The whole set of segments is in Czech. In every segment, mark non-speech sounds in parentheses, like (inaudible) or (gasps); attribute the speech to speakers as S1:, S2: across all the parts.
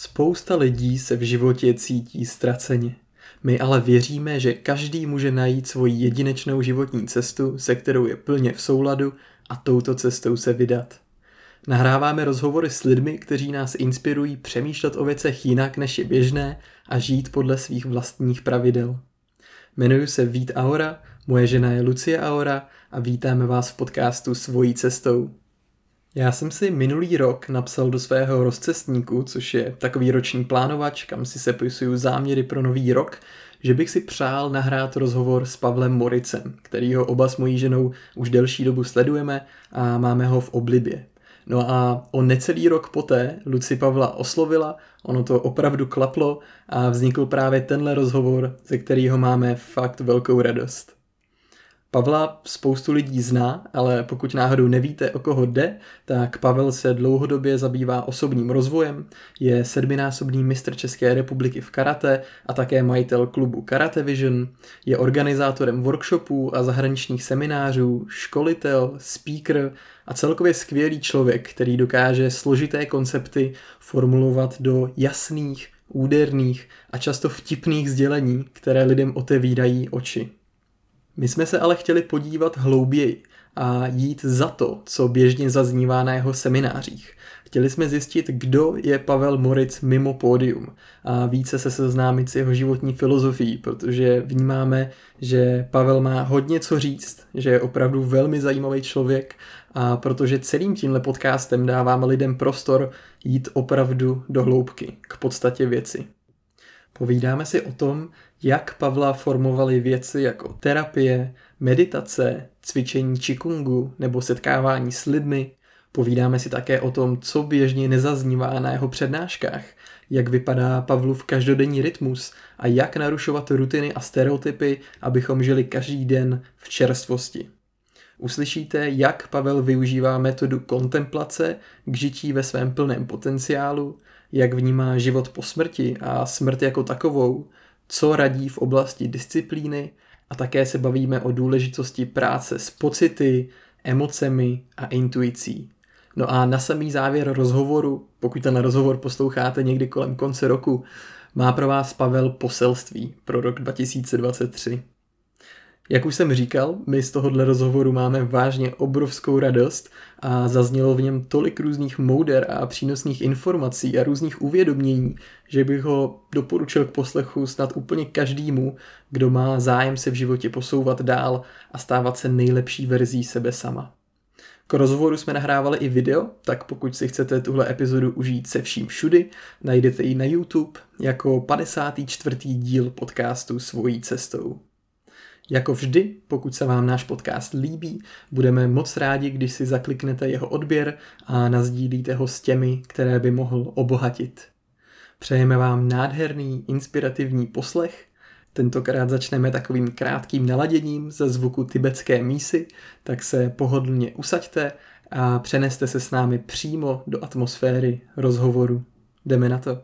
S1: Spousta lidí se v životě cítí ztraceně. My ale věříme, že každý může najít svoji jedinečnou životní cestu, se kterou je plně v souladu a touto cestou se vydat. Nahráváme rozhovory s lidmi, kteří nás inspirují přemýšlet o věcech jinak, než je běžné a žít podle svých vlastních pravidel. Jmenuji se Vít Aura, moje žena je Lucie Aura a vítáme vás v podcastu Svojí cestou. Já jsem si minulý rok napsal do svého rozcestníku, což je takový roční plánovač, kam si sepisuju záměry pro nový rok, že bych si přál nahrát rozhovor s Pavlem Moricem, kterýho oba s mojí ženou už delší dobu sledujeme a máme ho v oblibě. No a o necelý rok poté Luci Pavla oslovila, ono to opravdu klaplo a vznikl právě tenhle rozhovor, ze kterého máme fakt velkou radost. Pavla spoustu lidí zná, ale pokud náhodou nevíte, o koho jde, tak Pavel se dlouhodobě zabývá osobním rozvojem, je sedminásobný mistr České republiky v karate a také majitel klubu Karate Vision, je organizátorem workshopů a zahraničních seminářů, školitel, speaker a celkově skvělý člověk, který dokáže složité koncepty formulovat do jasných, úderných a často vtipných sdělení, které lidem otevírají oči. My jsme se ale chtěli podívat hlouběji a jít za to, co běžně zaznívá na jeho seminářích. Chtěli jsme zjistit, kdo je Pavel Moric mimo pódium a více se seznámit s jeho životní filozofií, protože vnímáme, že Pavel má hodně co říct, že je opravdu velmi zajímavý člověk a protože celým tímhle podcastem dáváme lidem prostor jít opravdu do hloubky, k podstatě věci. Povídáme si o tom, jak Pavla formovali věci jako terapie, meditace, cvičení čikungu nebo setkávání s lidmi. Povídáme si také o tom, co běžně nezaznívá na jeho přednáškách, jak vypadá Pavlův každodenní rytmus a jak narušovat rutiny a stereotypy, abychom žili každý den v čerstvosti. Uslyšíte, jak Pavel využívá metodu kontemplace k žití ve svém plném potenciálu, jak vnímá život po smrti a smrt jako takovou, co radí v oblasti disciplíny a také se bavíme o důležitosti práce s pocity, emocemi a intuicí. No a na samý závěr rozhovoru, pokud ten rozhovor posloucháte někdy kolem konce roku, má pro vás Pavel poselství pro rok 2023. Jak už jsem říkal, my z tohohle rozhovoru máme vážně obrovskou radost a zaznělo v něm tolik různých mouder a přínosných informací a různých uvědomění, že bych ho doporučil k poslechu snad úplně každému, kdo má zájem se v životě posouvat dál a stávat se nejlepší verzí sebe sama. K rozhovoru jsme nahrávali i video, tak pokud si chcete tuhle epizodu užít se vším všudy, najdete ji na YouTube jako 54. díl podcastu Svojí cestou. Jako vždy, pokud se vám náš podcast líbí, budeme moc rádi, když si zakliknete jeho odběr a nazdílíte ho s těmi, které by mohl obohatit. Přejeme vám nádherný, inspirativní poslech. Tentokrát začneme takovým krátkým naladěním ze zvuku tibetské mísy, tak se pohodlně usaďte a přeneste se s námi přímo do atmosféry rozhovoru. Jdeme na to.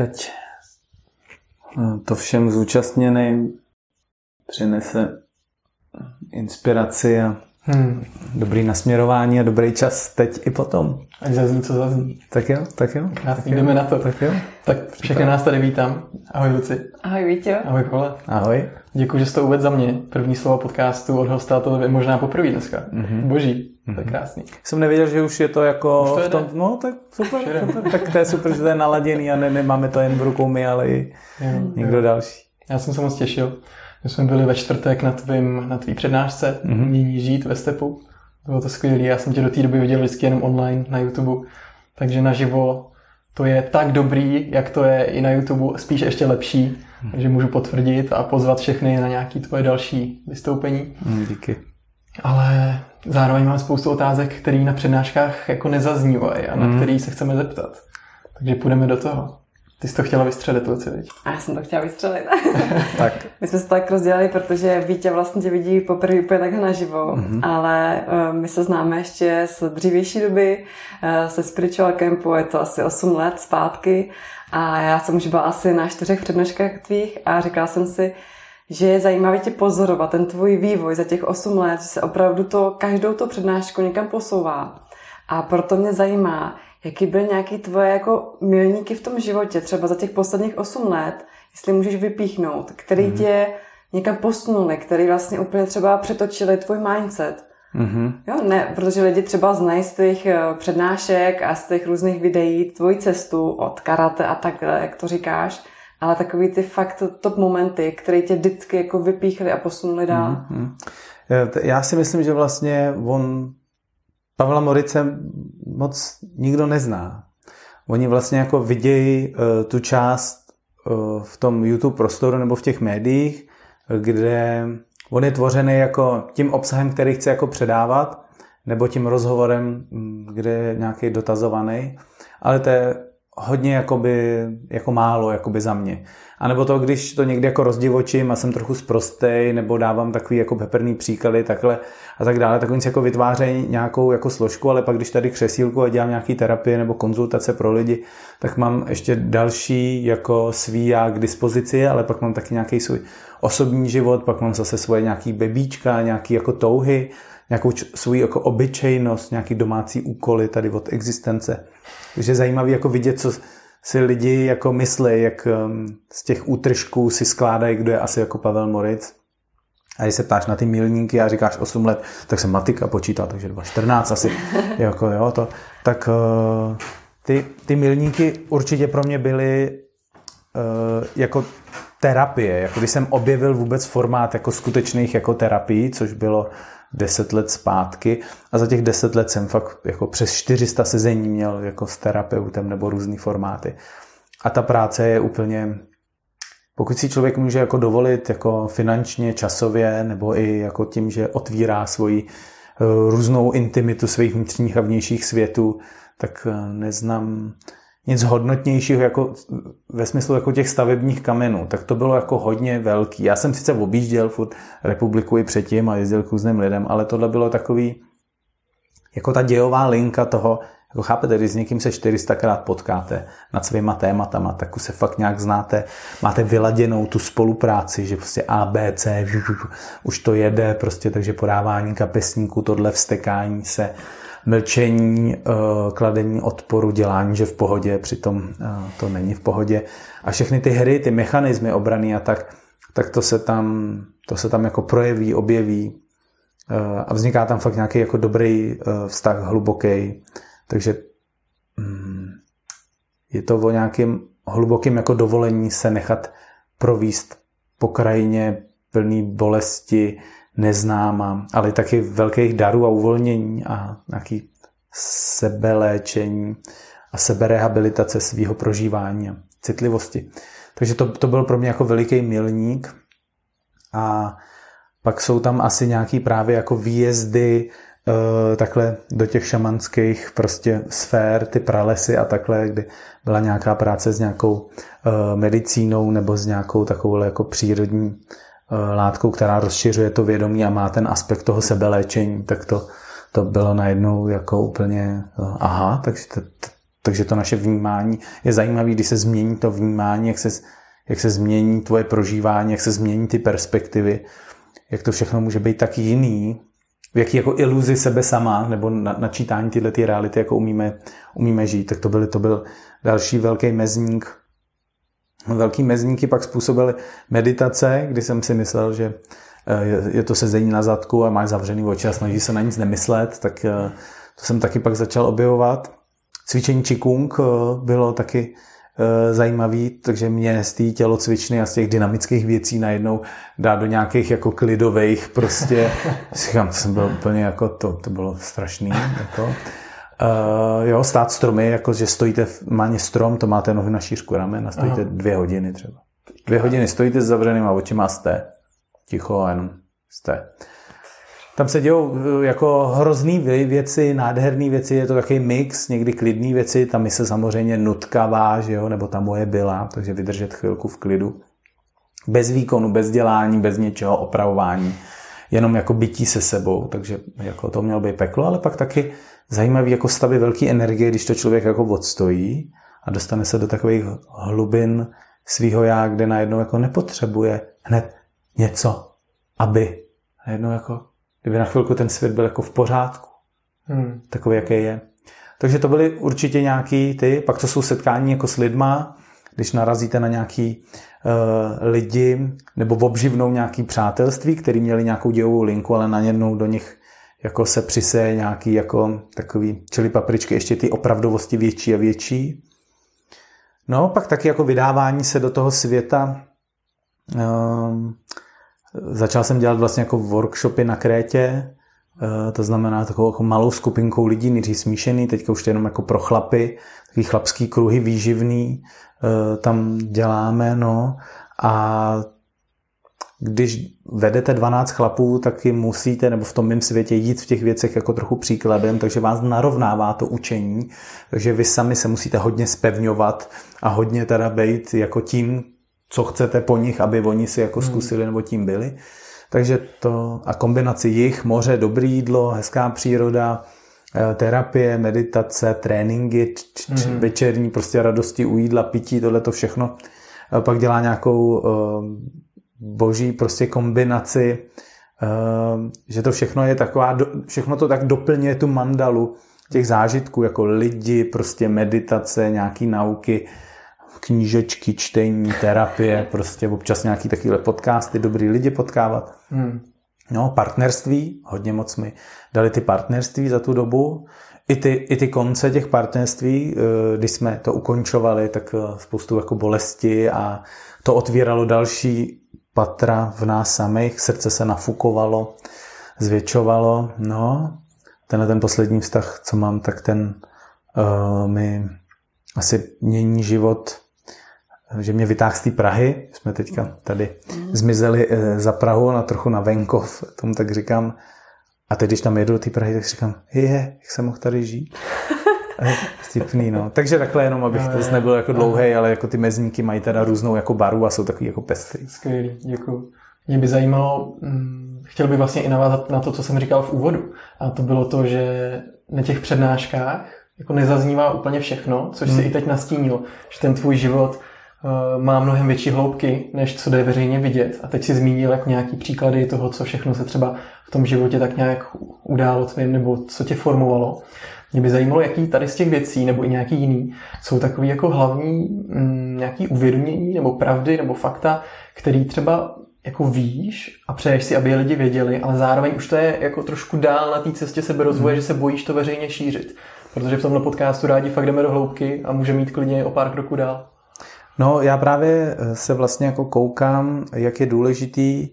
S2: Ať eh, to všem zúčastněným přinese inspiraci a hmm. dobrý nasměrování a dobrý čas teď i potom.
S1: Ať zazní, co zazní.
S2: Tak jo, tak jo.
S1: Krásný, tak jdeme
S2: jo.
S1: na to.
S2: Tak jo.
S1: Tak všechny nás tady vítám. Ahoj Luci.
S3: Ahoj Vítě.
S1: Ahoj Pavle.
S2: Ahoj.
S1: Děkuji, že jsi to uvedl za mě. První slovo podcastu od hosta, to je možná poprvé dneska.
S2: Mhm.
S1: Boží, to je
S2: Mhm.
S1: krásný.
S2: Jsem nevěděl, že už je to jako
S1: Už to
S2: v tom, no tak super, super, tak to je super, že to je naladěný a ne, nemáme to jen v rukou my, ale i
S1: Jo,
S2: někdo
S1: jo.
S2: další.
S1: Já jsem se moc těšil. My jsme byli ve čtvrtek na tvým, na tvý přednášce
S2: Mhm.
S1: Umění žít ve stepu. Bylo to skvělé. Já jsem tě do té doby viděl vždycky jenom online na YouTube. Takže naživo to je tak dobrý, jak to je i na YouTube, spíš ještě lepší. Hmm. Takže můžu potvrdit a pozvat všechny na nějaké tvoje další vystoupení.
S2: Hmm, díky.
S1: Ale zároveň mám spoustu otázek, které na přednáškách jako nezaznívají a na hmm. které se chceme zeptat. Takže půjdeme do toho. Ty jsi to chtěla vystřelit, Luci, viď?
S3: A já jsem to chtěla vystřelit. (laughs) tak. My jsme se tak rozdělali, protože Vítě vlastně tě vidí poprvé úplně takhle naživo, mm-hmm. ale uh, my se známe ještě z dřívější doby, uh, se Spiritual Campu, je to asi 8 let zpátky a já jsem už byla asi na čtyřech přednáškách tvých a říkala jsem si, že je zajímavé tě pozorovat, ten tvůj vývoj za těch 8 let, že se opravdu to každou tu přednášku někam posouvá. A proto mě zajímá, jaký byly nějaký tvoje jako milníky v tom životě, třeba za těch posledních 8 let, jestli můžeš vypíchnout, který mm-hmm. tě někam posunuli, který vlastně úplně třeba přetočili tvůj mindset. Mm-hmm. Jo, ne, protože lidi třeba znají z těch eh, přednášek a z těch různých videí tvoji cestu od karate a takhle, jak to říkáš, ale takový ty fakt top momenty, které tě vždycky jako vypíchly a posunuli dál. Mm-hmm.
S2: Já si myslím, že vlastně on Pavla Morice moc nikdo nezná. Oni vlastně jako vidějí uh, tu část uh, v tom YouTube prostoru nebo v těch médiích, kde on je tvořený jako tím obsahem, který chce jako předávat, nebo tím rozhovorem, mm, kde je nějaký dotazovaný, ale to je hodně jakoby, jako málo jakoby za mě. A nebo to, když to někdy jako rozdivočím a jsem trochu sprostej, nebo dávám takový jako peprný příklady takhle a tak dále, tak oni si jako vytvářejí nějakou jako složku, ale pak když tady křesílku a dělám nějaký terapie nebo konzultace pro lidi, tak mám ještě další jako svý já k dispozici, ale pak mám taky nějaký svůj osobní život, pak mám zase svoje nějaký bebíčka, nějaký jako touhy, nějakou svůj jako obyčejnost, nějaký domácí úkoly tady od existence. Takže je zajímavé jako vidět, co si lidi jako myslí, jak um, z těch útržků si skládají, kdo je asi jako Pavel Moric. A když se ptáš na ty milníky a říkáš 8 let, tak se matika počítá, takže 14 asi, (laughs) jako jo, to, tak uh, ty, ty milníky určitě pro mě byly uh, jako terapie, jako když jsem objevil vůbec formát jako skutečných jako terapií, což bylo deset let zpátky a za těch deset let jsem fakt jako přes 400 sezení měl jako s terapeutem nebo různý formáty. A ta práce je úplně, pokud si člověk může jako dovolit jako finančně, časově nebo i jako tím, že otvírá svoji eh, různou intimitu svých vnitřních a vnějších světů, tak eh, neznám nic hodnotnějšího jako ve smyslu jako těch stavebních kamenů, tak to bylo jako hodně velký. Já jsem sice objížděl furt republiku i předtím a jezdil k různým lidem, ale tohle bylo takový jako ta dějová linka toho, jako chápete, když s někým se 400krát potkáte nad svýma tématama, tak už se fakt nějak znáte, máte vyladěnou tu spolupráci, že prostě A, B, C, už to jede, prostě, takže podávání kapesníků, tohle vstekání se, mlčení, eh, kladení odporu, dělání, že v pohodě, přitom eh, to není v pohodě. A všechny ty hry, ty mechanismy obrany a tak, tak to se tam, to se tam jako projeví, objeví eh, a vzniká tam fakt nějaký jako dobrý vztah, hluboký. Takže mm, je to o nějakém hlubokém jako dovolení se nechat províst po krajině plný bolesti, neznáma, ale taky velkých darů a uvolnění a nějaký sebeléčení a seberehabilitace svého prožívání a citlivosti. Takže to, to byl pro mě jako veliký milník a pak jsou tam asi nějaký právě jako výjezdy uh, takhle do těch šamanských prostě sfér, ty pralesy a takhle, kdy byla nějaká práce s nějakou uh, medicínou nebo s nějakou takovou jako přírodní Eh, látkou, která rozšiřuje to vědomí a má ten aspekt toho sebeléčení, tak to, to bylo najednou jako úplně eh, aha, takže to, takže to naše vnímání je zajímavé, když se změní to vnímání, jak se, jak se změní tvoje prožívání, jak se změní ty perspektivy, jak to všechno může být tak jiný, v jaký jako iluzi sebe sama, nebo na, načítání tyhle ty reality, jako umíme, umíme žít, tak to, byl, to byl další velký mezník Velký mezníky pak způsobily meditace, kdy jsem si myslel, že eh, je to sezení na zadku a máš zavřený oči a snaží se na nic nemyslet, tak eh, to jsem taky pak začal objevovat. Cvičení Qigong eh, bylo taky zajímavý, takže mě z té tělocvičny a z těch dynamických věcí najednou dá do nějakých jako klidových prostě, (laughs) říkám, to jsem byl úplně jako, to, to bylo strašný, jako. Uh, jo, stát stromy, jako že stojíte, v máně strom, to máte nohy na šířku ramen a stojíte Aha. dvě hodiny třeba. Dvě hodiny stojíte s zavřenýma očima a jste ticho a jenom jste. Tam se dějou eh, jako hrozný věci, nádherné věci, je to takový mix, někdy klidné věci, tam se samozřejmě nutkavá, že jo, nebo ta moje byla, takže vydržet chvilku v klidu. Bez výkonu, bez dělání, bez něčeho, opravování, jenom jako bytí se sebou, takže jako to mělo být peklo, ale pak taky zajímavý jako stavy velké energie, když to člověk jako odstojí a dostane se do takových hlubin svého já, kde najednou jako nepotřebuje hned něco, aby najednou jako kdyby na chvilku ten svět byl jako v pořádku. Hmm. Takový, jaký je. Takže to byly určitě nějaký ty, pak to jsou setkání jako s lidma, když narazíte na nějaký uh, lidi, nebo obživnou nějaký přátelství, který měli nějakou dějovou linku, ale najednou do nich jako se přiseje nějaký jako takový čili papričky, ještě ty opravdovosti větší a větší. No, pak taky jako vydávání se do toho světa. Uh, Začal jsem dělat vlastně jako workshopy na Krétě, eh, to znamená takovou jako malou skupinkou lidí, nejdřív smíšený, teďka už to jenom jako pro chlapy, takový chlapský kruhy výživný, eh, tam děláme, no. A když vedete 12 chlapů, tak jim musíte, nebo v tom mém světě, jít v těch věcech jako trochu příkladem, takže vás narovnává to učení, takže vy sami se musíte hodně spevňovat a hodně teda být jako tím, co chcete po nich, aby oni si jako hmm. zkusili nebo tím byli. Takže to a kombinaci jich, moře, dobré jídlo, hezká příroda, eh, terapie, meditace, tréninky, mm. večerní prostě radosti u jídla, pití, tohle to všechno. Pak dělá nějakou uh, boží prostě kombinaci, uh, že to všechno je taková, všechno to tak doplňuje tu mandalu těch zážitků, jako lidi, prostě meditace, nějaký nauky, knížečky, čtení, terapie, (laughs) prostě občas nějaký takovýhle podcasty, dobrý lidi potkávat. Hmm. No, partnerství, hodně moc mi dali ty partnerství za tu dobu. I ty, I ty konce těch partnerství, eh, když jsme to ukončovali, tak eh, spoustu jako bolesti a to otvíralo další patra v nás samých, srdce se nafukovalo, zvětšovalo. No, tenhle ten poslední vztah, co mám, tak ten uh, mi asi mění život že mě vytáhl z té Prahy. Jsme teďka tady zmizeli eh, za Prahu na trochu na venkov, tomu tak říkám. A teď, když tam jedu do té Prahy, tak říkám, je, jak jsem mohl tady žít. Vtipný, no. Takže takhle jenom, abych to nebyl jako dlouhý, ale jako ty mezníky mají teda různou jako baru a jsou takový jako pestrý.
S1: Skvělý, děkuji. Mě by zajímalo, hm, chtěl bych vlastně i navázat na to, co jsem říkal v úvodu. A to bylo to, že na těch přednáškách jako nezaznívá úplně všechno, což hmm. si i teď nastínil, že ten tvůj život Eh, má mnohem větší hloubky, než co jde veřejně vidět. A teď si zmínil jak nějaký příklady toho, co všechno se třeba v tom životě tak nějak událo tvým, nebo co tě formovalo. Mě by zajímalo, jaký tady z těch věcí, nebo i nějaký jiný, jsou takový jako hlavní mm, nějaký uvědomění, nebo pravdy, nebo fakta, který třeba jako víš a přeješ si, aby je lidi věděli, ale zároveň už to je jako trošku dál na té cestě seberozvoje, mm. že se bojíš to veřejně šířit. Protože v tomhle podcastu rádi fakt jdeme do hloubky a může mít klidně o pár kroků dál.
S2: No, já právě eh, se vlastně jako koukám, jak je důležitý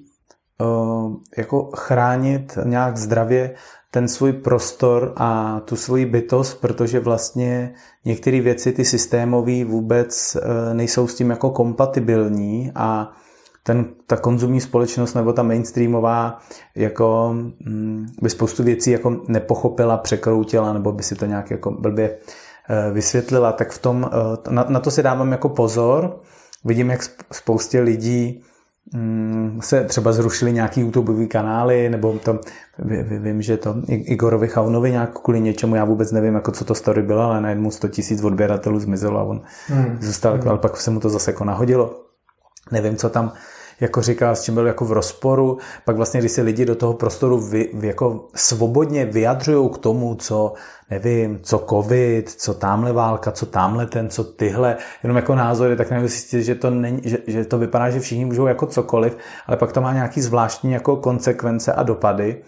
S2: uh, jako chránit nějak zdravě ten svůj prostor a tu svoji bytost, protože vlastně některé věci, ty systémové vůbec uh, nejsou s tím jako kompatibilní a ten, ta konzumní společnost nebo ta mainstreamová jako mm, by spoustu věcí jako nepochopila, překroutila nebo by si to nějak jako blbě Eh, vysvětlila, tak v tom, eh, na, na to si dávám jako pozor. Vidím, jak spoustě lidí se třeba zrušili nějaký YouTube kanály, nebo to, vím, že to Igorovi Chaunovi nějak kvůli něčemu, já vůbec nevím, jako co to story bylo, ale najednou 100 tisíc odběratelů zmizelo a on hmm. zůstal, hmm. ale pak se mu to zase jako nahodilo. Nevím, co tam jako říká, s čím byl jako v rozporu. Pak vlastně, když se lidi do toho prostoru vy, jako svobodně vyjadřují k tomu, co nevím, co covid, co tamhle válka, co tamhle ten, co tyhle, jenom jako názory, tak nevím že to, není, že, že to vypadá, že všichni můžou jako cokoliv, ale pak to má nějaký zvláštní jako konsekvence a dopady.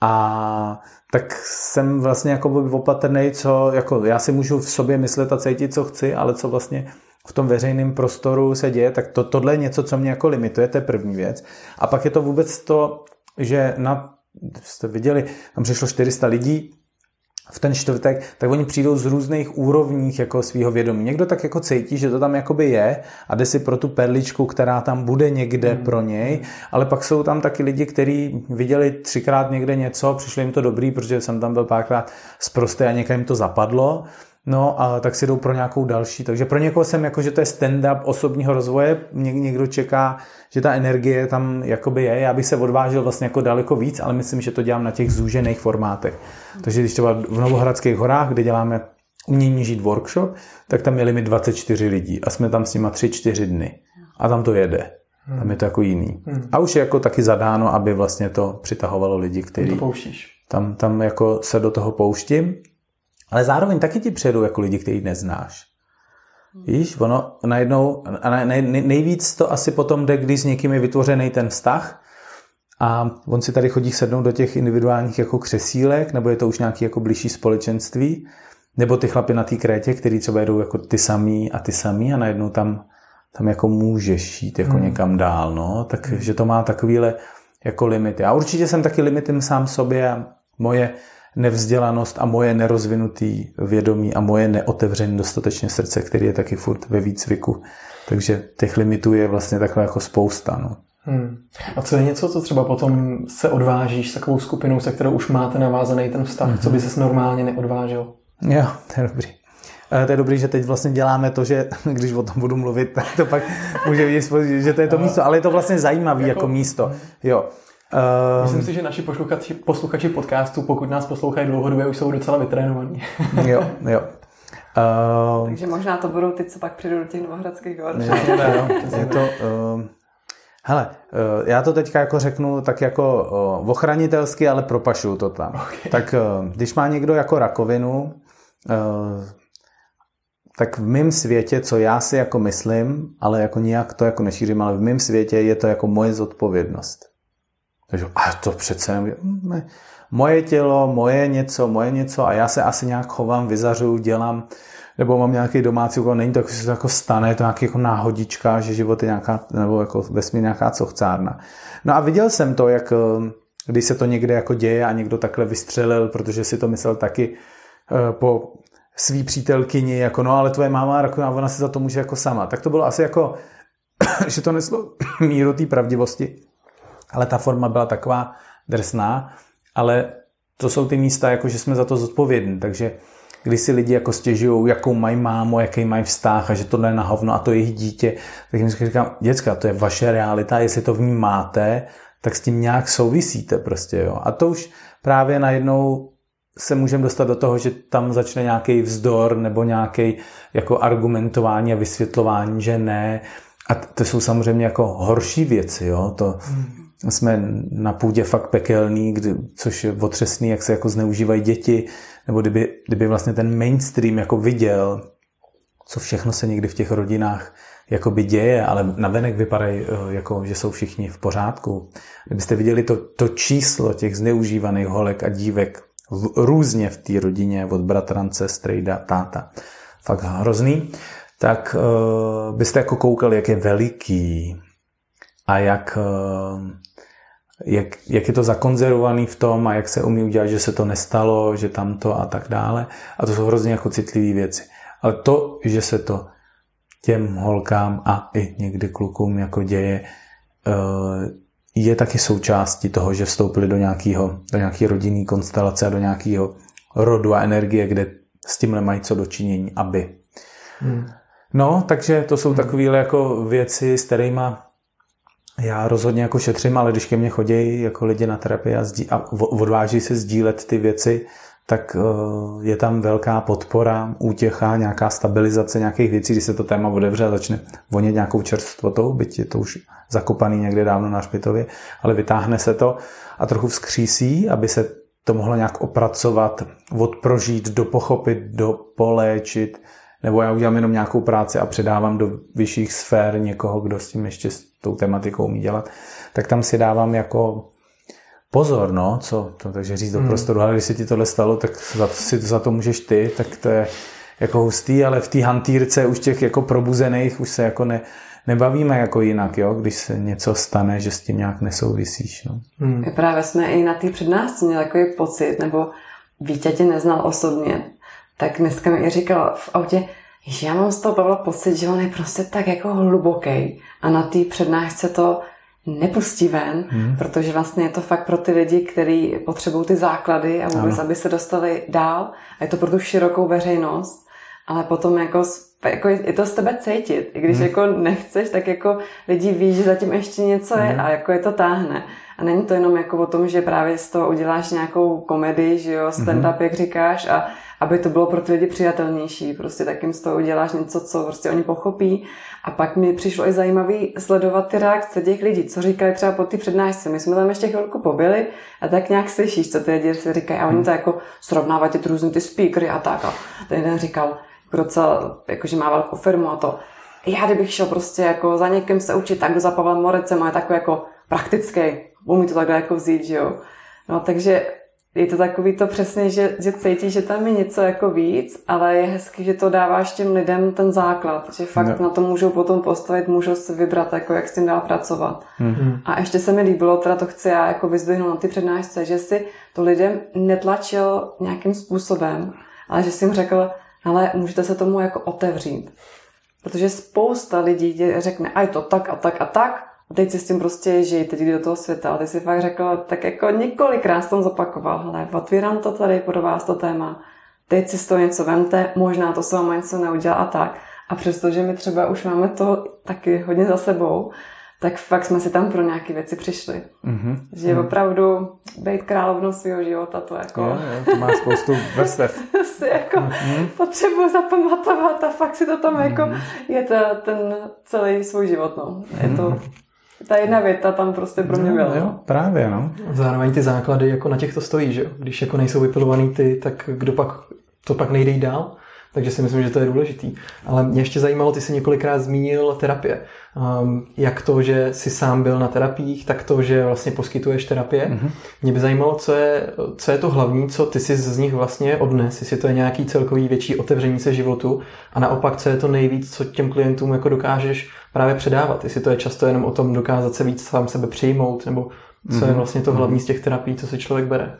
S2: A tak jsem vlastně jako opatrný, co jako já si můžu v sobě myslet a cítit, co chci, ale co vlastně v tom veřejném prostoru se děje, tak to, tohle je něco, co mě jako limituje, to je první věc. A pak je to vůbec to, že na, jste viděli, tam přišlo 400 lidí, v ten čtvrtek, tak oni přijdou z různých úrovních jako svého vědomí. Někdo tak jako cítí, že to tam jakoby je a jde si pro tu perličku, která tam bude někde hmm. pro něj, ale pak jsou tam taky lidi, kteří viděli třikrát někde něco, přišlo jim to dobrý, protože jsem tam byl párkrát zprostý a někam jim to zapadlo No a tak si jdou pro nějakou další. Takže pro někoho jsem jako, že to je stand-up osobního rozvoje, Ně, někdo čeká, že ta energie tam jakoby je. Já bych se odvážil vlastně jako daleko víc, ale myslím, že to dělám na těch zúžených formátech. Takže když třeba v Novohradských horách, kde děláme umění žít workshop, tak tam měli mi 24 lidí a jsme tam s nima 3-4 dny. A tam to jede. Tam je to jako jiný. Hmm. A už je jako taky zadáno, aby vlastně to přitahovalo lidi, kteří tam, tam jako se do toho pouštím. Ale zároveň taky ti přijedou jako lidi, který neznáš. Víš, ono najednou, nej, nejvíc to asi potom jde, když s někým je vytvořený ten vztah a on si tady chodí sednout do těch individuálních jako křesílek, nebo je to už nějaký jako blížší společenství, nebo ty chlapy na té krétě, který třeba jedou jako ty samý a ty samý a najednou tam, tam jako můžeš jít jako hmm. někam dál, no, takže to má takovýhle jako limity. A určitě jsem taky limitem sám sobě a moje nevzdělanost a moje nerozvinutý vědomí a moje neotevřené dostatečně srdce, který je taky furt ve výcviku. Takže těch limitů je vlastně takhle jako spousta. No.
S1: Hmm. A co je něco, co třeba potom se odvážíš s takovou skupinou, se kterou už máte navázaný ten vztah, mm-hmm. co by ses normálně neodvážil?
S2: Jo, to je dobrý. To je dobrý, že teď vlastně děláme to, že (laughs) když o tom budu mluvit, tak to pak může vidět, že to je to místo, ale je to vlastně zajímavé jako, jako místo. Jo.
S1: Um, Myslím si, že naši posluchači, posluchači podcastu, pokud nás poslouchají dlouhodobě, už jsou docela vytrénovaní. (laughs)
S2: jo, jo.
S3: Uh, Takže možná to budou ty, co pak přijdou do těch novohradských hor.
S2: je to, uh, hele, uh, já to teďka jako řeknu tak jako uh, ochranitelsky, ale propašuju to tam. Okay. Tak uh, když má někdo jako rakovinu, uh, tak v mém světě, co já si jako myslím, ale jako nijak to jako nešířím, ale v mém světě je to jako moje zodpovědnost. Takže a to přece ne. moje tělo, moje něco, moje něco a já se asi nějak chovám, vyzařuju, dělám, nebo mám nějaký domácí úkol, není to, jako, že se to jako stane, to nějaký jako náhodička, že život je nějaká, nebo jako vesmír nějaká cochcárna. No a viděl jsem to, jak eh, když se to někde jako děje a někdo takhle vystřelil, protože si to myslel taky eh, po svý přítelkyni, jako no ale tvoje máma rakovina, ona se za to může jako sama. Tak to bylo asi jako, (coughs) že to neslo (coughs) míru té pravdivosti ale ta forma byla taková drsná, ale to jsou ty místa, jako že jsme za to zodpovědní, takže když si lidi jako stěžují, jakou mají mámu, jaký mají vztah a že to jde na hovno a to je jejich dítě, tak jim říkám, děcka, to je vaše realita, jestli to v ní máte, tak s tím nějak souvisíte prostě, jo. A to už právě najednou se můžeme dostat do toho, že tam začne nějaký vzdor nebo nějaký jako argumentování a vysvětlování, že ne. A to jsou samozřejmě jako horší věci, jo. To, hmm jsme na půdě fakt pekelný, kdy, což je otřesný, jak se jako zneužívají děti, nebo kdyby, kdyby vlastně ten mainstream jako viděl, co všechno se někdy v těch rodinách jakoby děje, ale navenek vypadají, eh, jako, že jsou všichni v pořádku. Kdybyste viděli to, to číslo těch zneužívaných holek a dívek v, různě v té rodině, od bratrance, strejda, táta, fakt hrozný, tak uh, byste jako koukali, jak je veliký a jak, uh, jak, jak je to zakonzervovaný v tom a jak se umí udělat, že se to nestalo, že tam to a tak dále. A to jsou hrozně jako citlivé věci. Ale to, že se to těm holkám a i někdy klukům jako děje, eh, je taky součástí toho, že vstoupili do nějakého do nějaký rodinný konstelace a do nějakého rodu a energie, kde s tím nemají co dočinění, aby. Hmm. No, takže to jsou hmm. takové jako věci, s kterými já rozhodně jako šetřím, ale když ke mně chodí jako lidi na terapii a, zdí, a odváží se sdílet ty věci, tak uh, je tam velká podpora, útěcha, nějaká stabilizace nějakých věcí, když se to téma odevře a začne vonět nějakou čerstvotou, byť je to už zakopaný někde dávno na špitově, ale vytáhne se to a trochu vzkřísí, aby se to mohlo nějak opracovat, odprožít, dopochopit, dopoléčit, nebo já udělám jenom nějakou práci a předávám do vyšších sfér někoho, kdo s tím ještě s tou tematikou umí dělat, tak tam si dávám jako pozor, no, co, to, takže říct do hmm. prostoru, ale když se ti tohle stalo, tak za to, si za to můžeš ty, tak to je jako hustý, ale v té hantýrce už těch jako probuzených už se jako ne, nebavíme jako jinak, jo, když se něco stane, že s tím nějak nesouvisíš, no.
S3: Hmm. Právě jsme i na té přednášce měli takový pocit, nebo Vítě tě neznal osobně, tak dneska mi i říkal v autě, že já mám z toho Pavla pocit, že on je prostě tak jako hluboký a na té přednášce to nepustí ven, hmm. protože vlastně je to fakt pro ty lidi, kteří potřebují ty základy a vůbec, ano. aby se dostali dál. A je to pro tu širokou veřejnost, ale potom jako, jako je to z tebe cítit. I když hmm. jako nechceš, tak jako lidi ví, že zatím ještě něco hmm. je a jako je to táhne. A není to jenom jako o tom, že právě z toho uděláš nějakou komedii, že jo, stand-up, hmm. jak říkáš, a aby to bylo pro ty lidi přijatelnější. Prostě tak jim z toho uděláš něco, co prostě oni pochopí. A pak mi přišlo i zajímavý sledovat ty reakce těch lidí, co říkají třeba po ty přednášce. My jsme tam ještě chvilku pobyli a tak nějak slyšíš, co ty lidi si říkají. A oni to jako srovnávají ty různé ty speakery a tak. A ten jeden říkal, docela, jako, že má velkou firmu a to. Já kdybych šel prostě jako za někým se učit, tak za Pavlem Morecem a je takový jako praktický, umí to takhle jako vzít, že jo. No takže je to takový to přesně, že, že cítí, že tam je něco jako víc, ale je hezky, že to dáváš těm lidem ten základ, že fakt no. na to můžou potom postavit, můžou si vybrat, jako jak s tím dál pracovat. Mm-hmm. A ještě se mi líbilo, teda to chci já jako vyzdvihnout na ty přednášce, že si to lidem netlačil nějakým způsobem, ale že si jim řekl, ale můžete se tomu jako otevřít. Protože spousta lidí řekne, a je to tak a tak a tak, a teď si s tím prostě žij, teď jdi do toho světa. A ty si fakt řekl, tak jako několikrát jsem zopakoval, hele, otvírám to tady pro vás to téma, teď si z toho něco vemte, možná to s váma něco neudělá a tak. A přestože my třeba už máme to taky hodně za sebou, tak fakt jsme si tam pro nějaké věci přišli. Mm-hmm. Že mm. opravdu být královnou svého života, to jako...
S2: Jo, jo, to má spoustu vrstev. (laughs)
S3: si jako mm-hmm. potřebuji zapamatovat a fakt si to tam mm-hmm. jako je to, ten celý svůj život, no. Je to mm-hmm. Ta jedna věta tam prostě pro mě byla.
S2: No, jo, právě, no.
S1: Zároveň ty základy jako na těch to stojí, že jo? Když jako nejsou vypilovaný ty, tak kdo pak, to pak nejde jít dál. Takže si myslím, že to je důležitý. Ale mě ještě zajímalo, ty jsi několikrát zmínil terapie. Um, jak to, že jsi sám byl na terapiích, tak to, že vlastně poskytuješ terapie. Mm-hmm. Mě by zajímalo, co je, co je to hlavní, co ty si z nich vlastně odnes, jestli to je nějaký celkový větší otevření se životu a naopak, co je to nejvíc, co těm klientům jako dokážeš právě předávat. Jestli to je často jenom o tom dokázat se víc sám sebe přijmout, nebo co je mhm. vlastně to hlavní z těch terapií, co si člověk bere.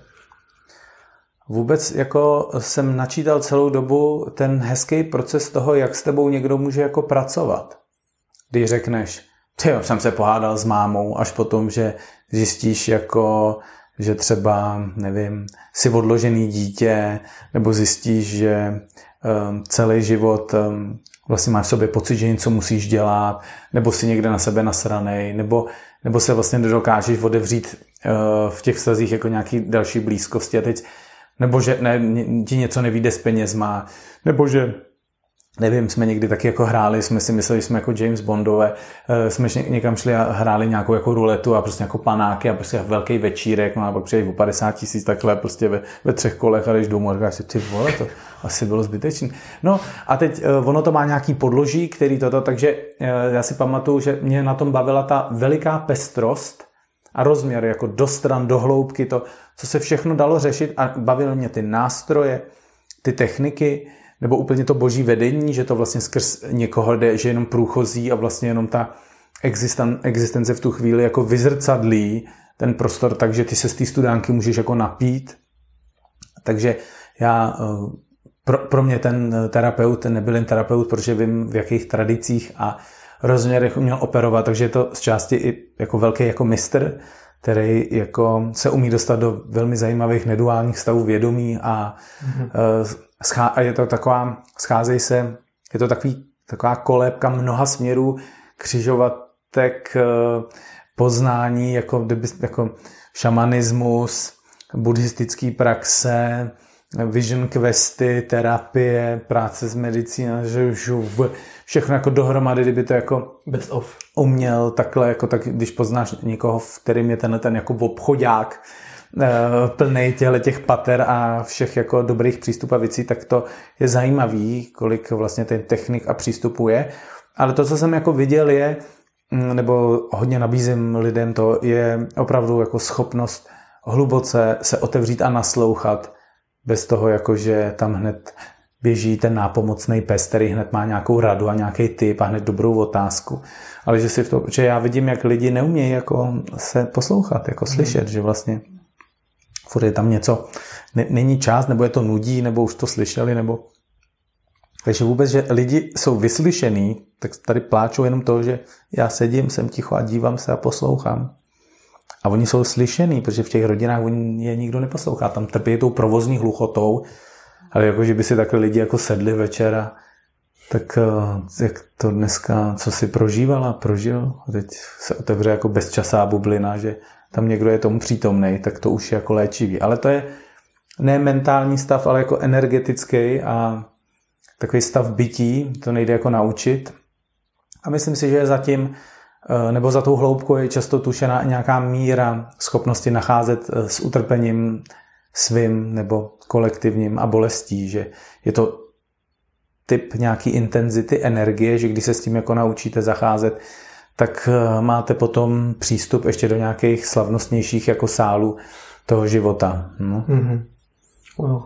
S2: Vůbec jako jsem načítal celou dobu ten hezký proces toho, jak s tebou někdo může jako pracovat. Když řekneš, ty jsem se pohádal s mámou, až potom, že zjistíš jako, že třeba, nevím, si odložený dítě, nebo zjistíš, že um, celý život um, vlastně máš v sobě pocit, že něco musíš dělat, nebo si někde na sebe nasranej, nebo, nebo se vlastně nedokážeš odevřít uh, v těch vztazích jako nějaký další blízkosti. A teď nebo že ne, ti něco nevíde s penězma, nebo že nevím, jsme někdy taky jako hráli, jsme si mysleli, že jsme jako James Bondové, eh, jsme někam šli a hráli nějakou jako ruletu a prostě jako panáky a prostě velký večírek, no a pak přijde o 50 tisíc takhle prostě ve, ve třech kolech a jdeš domů a říkáš si, ty vole, to asi bylo zbytečné. No a teď eh, ono to má nějaký podloží, který toto, takže eh, já si pamatuju, že mě na tom bavila ta veliká pestrost a rozměr, jako do stran, do hloubky, to, co se všechno dalo řešit a bavily mě ty nástroje, ty techniky, nebo úplně to boží vedení, že to vlastně skrz někoho jde, že jenom průchozí a vlastně jenom ta existence v tu chvíli jako vyzrcadlí ten prostor takže ty se z té studánky můžeš jako napít. Takže já, eh, pro, pro mě ten terapeut nebyl jen terapeut, protože vím, v jakých tradicích a rozměrech uměl operovat, takže je to z části i jako velký jako mistr, který jako se umí dostat do velmi zajímavých neduálních stavů vědomí a, mm-hmm. a je to taková, scházej se, je to takový, taková kolébka mnoha směrů, křižovatek eh, poznání, jako, jako šamanismus, buddhistický praxe, vision questy, terapie, práce s medicínou, že všechno jako dohromady, kdyby to jako
S1: best of
S2: uměl takhle, jako tak, když poznáš někoho, v kterým je tenhle ten jako obchodák, eh, plný těchto těch pater a všech jako dobrých přístupů a věcí, tak to je zajímavý, kolik vlastně ten technik a přístupů je. Ale to, co jsem jako viděl, je, mm, nebo hodně nabízím lidem, to je opravdu jako schopnost hluboce se otevřít a naslouchat bez toho, jako že tam hned běží ten nápomocný pes, který hned má nějakou radu a nějaký typ a hned dobrou otázku. Ale že si v to, že já vidím, jak lidi neumějí jako se poslouchat, jako slyšet, hmm. že vlastně furt je tam něco, ne, není čas, nebo je to nudí, nebo už to slyšeli, nebo... Takže vůbec, že lidi jsou vyslyšený, tak tady pláčou jenom to, že já sedím, jsem ticho a dívám se a poslouchám. A oni jsou slyšený, protože v těch rodinách oni je nikdo neposlouchá. Tam trpí tou provozní hluchotou, ale jako, že by si takhle lidi jako sedli večer a tak eh, jak to dneska, co si prožívala, prožil, a teď se otevře jako bezčasá bublina, že tam někdo je tomu přítomný, tak to už je jako léčivý. Ale to je ne mentální stav, ale jako energetický a takový stav bytí, to nejde jako naučit. A myslím si, že je zatím, nebo za tou hloubkou je často tušena nějaká míra schopnosti nacházet eh, s utrpením svým nebo kolektivním a bolestí, že je to typ nějaký intenzity energie, že když se s tím jako naučíte zacházet, tak eh, máte potom přístup ještě do nějakých slavnostnějších jako sálů toho života. No. Mm-hmm.
S3: Wow.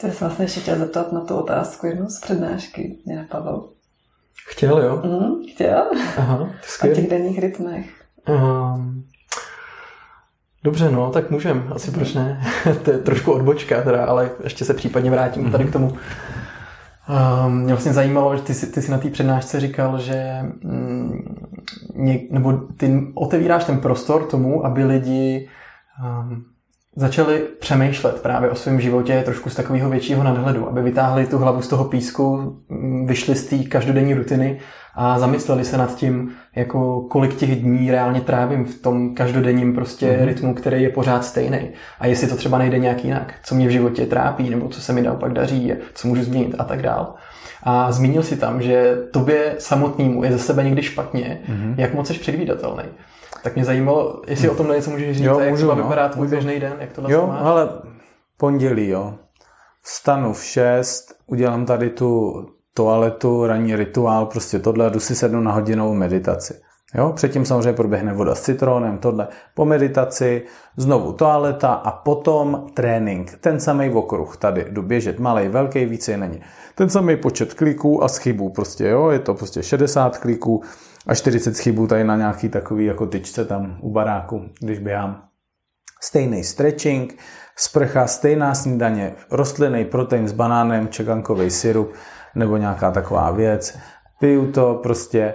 S3: To jsem vlastně ještě chtěla zeptat na tu otázku jednu z přednášky, mě napadlo.
S1: Chtěl, jo?
S3: Mm, chtěl. Aha, O těch denních rytmech. Um,
S1: dobře, no, tak můžem. Asi proč ne? (laughs) to je trošku odbočka teda, ale ještě se případně vrátím mm-hmm. tady k tomu. Um, mě vlastně zajímalo, že ty jsi, ty jsi na té přednášce říkal, že mm, něk, nebo ty otevíráš ten prostor tomu, aby lidi um, začali přemýšlet právě o svém životě trošku z takového většího nadhledu, aby vytáhli tu hlavu z toho písku, mm, vyšli z té každodenní rutiny a zamysleli se nad tím, jako kolik těch dní reálně trávím v tom každodenním prostě mm-hmm. rytmu, který je pořád stejný. A jestli to třeba nejde nějak jinak, co mě v životě trápí, nebo co se mi naopak daří, co můžu změnit a tak dál. A zmínil si tam, že tobě samotnému je ze sebe někdy špatně, mm-hmm. jak moc jsi předvídatelný. Tak mě zajímalo, jestli o tom něco můžeš říct, jo, jak můžu, no, vypadá tvůj běžný den, jak to vlastně
S2: Jo, máš? ale pondělí, jo. Vstanu v 6, udělám tady tu toaletu, ranní rituál, prostě tohle, jdu si sednu na hodinovou meditaci. Jo, předtím samozřejmě proběhne voda s citronem, tohle. Po meditaci znovu toaleta a potom trénink. Ten samý okruh tady. Jdu běžet malý, velký, více není. Ten samý počet kliků a schybů prostě, jo. Je to prostě 60 kliků a 40 schybů tady na nějaký takový jako tyčce tam u baráku, když běhám. Stejný stretching, sprcha, stejná snídaně, rostlinný protein s banánem, čekankový syrup, nebo nějaká taková věc. Piju to prostě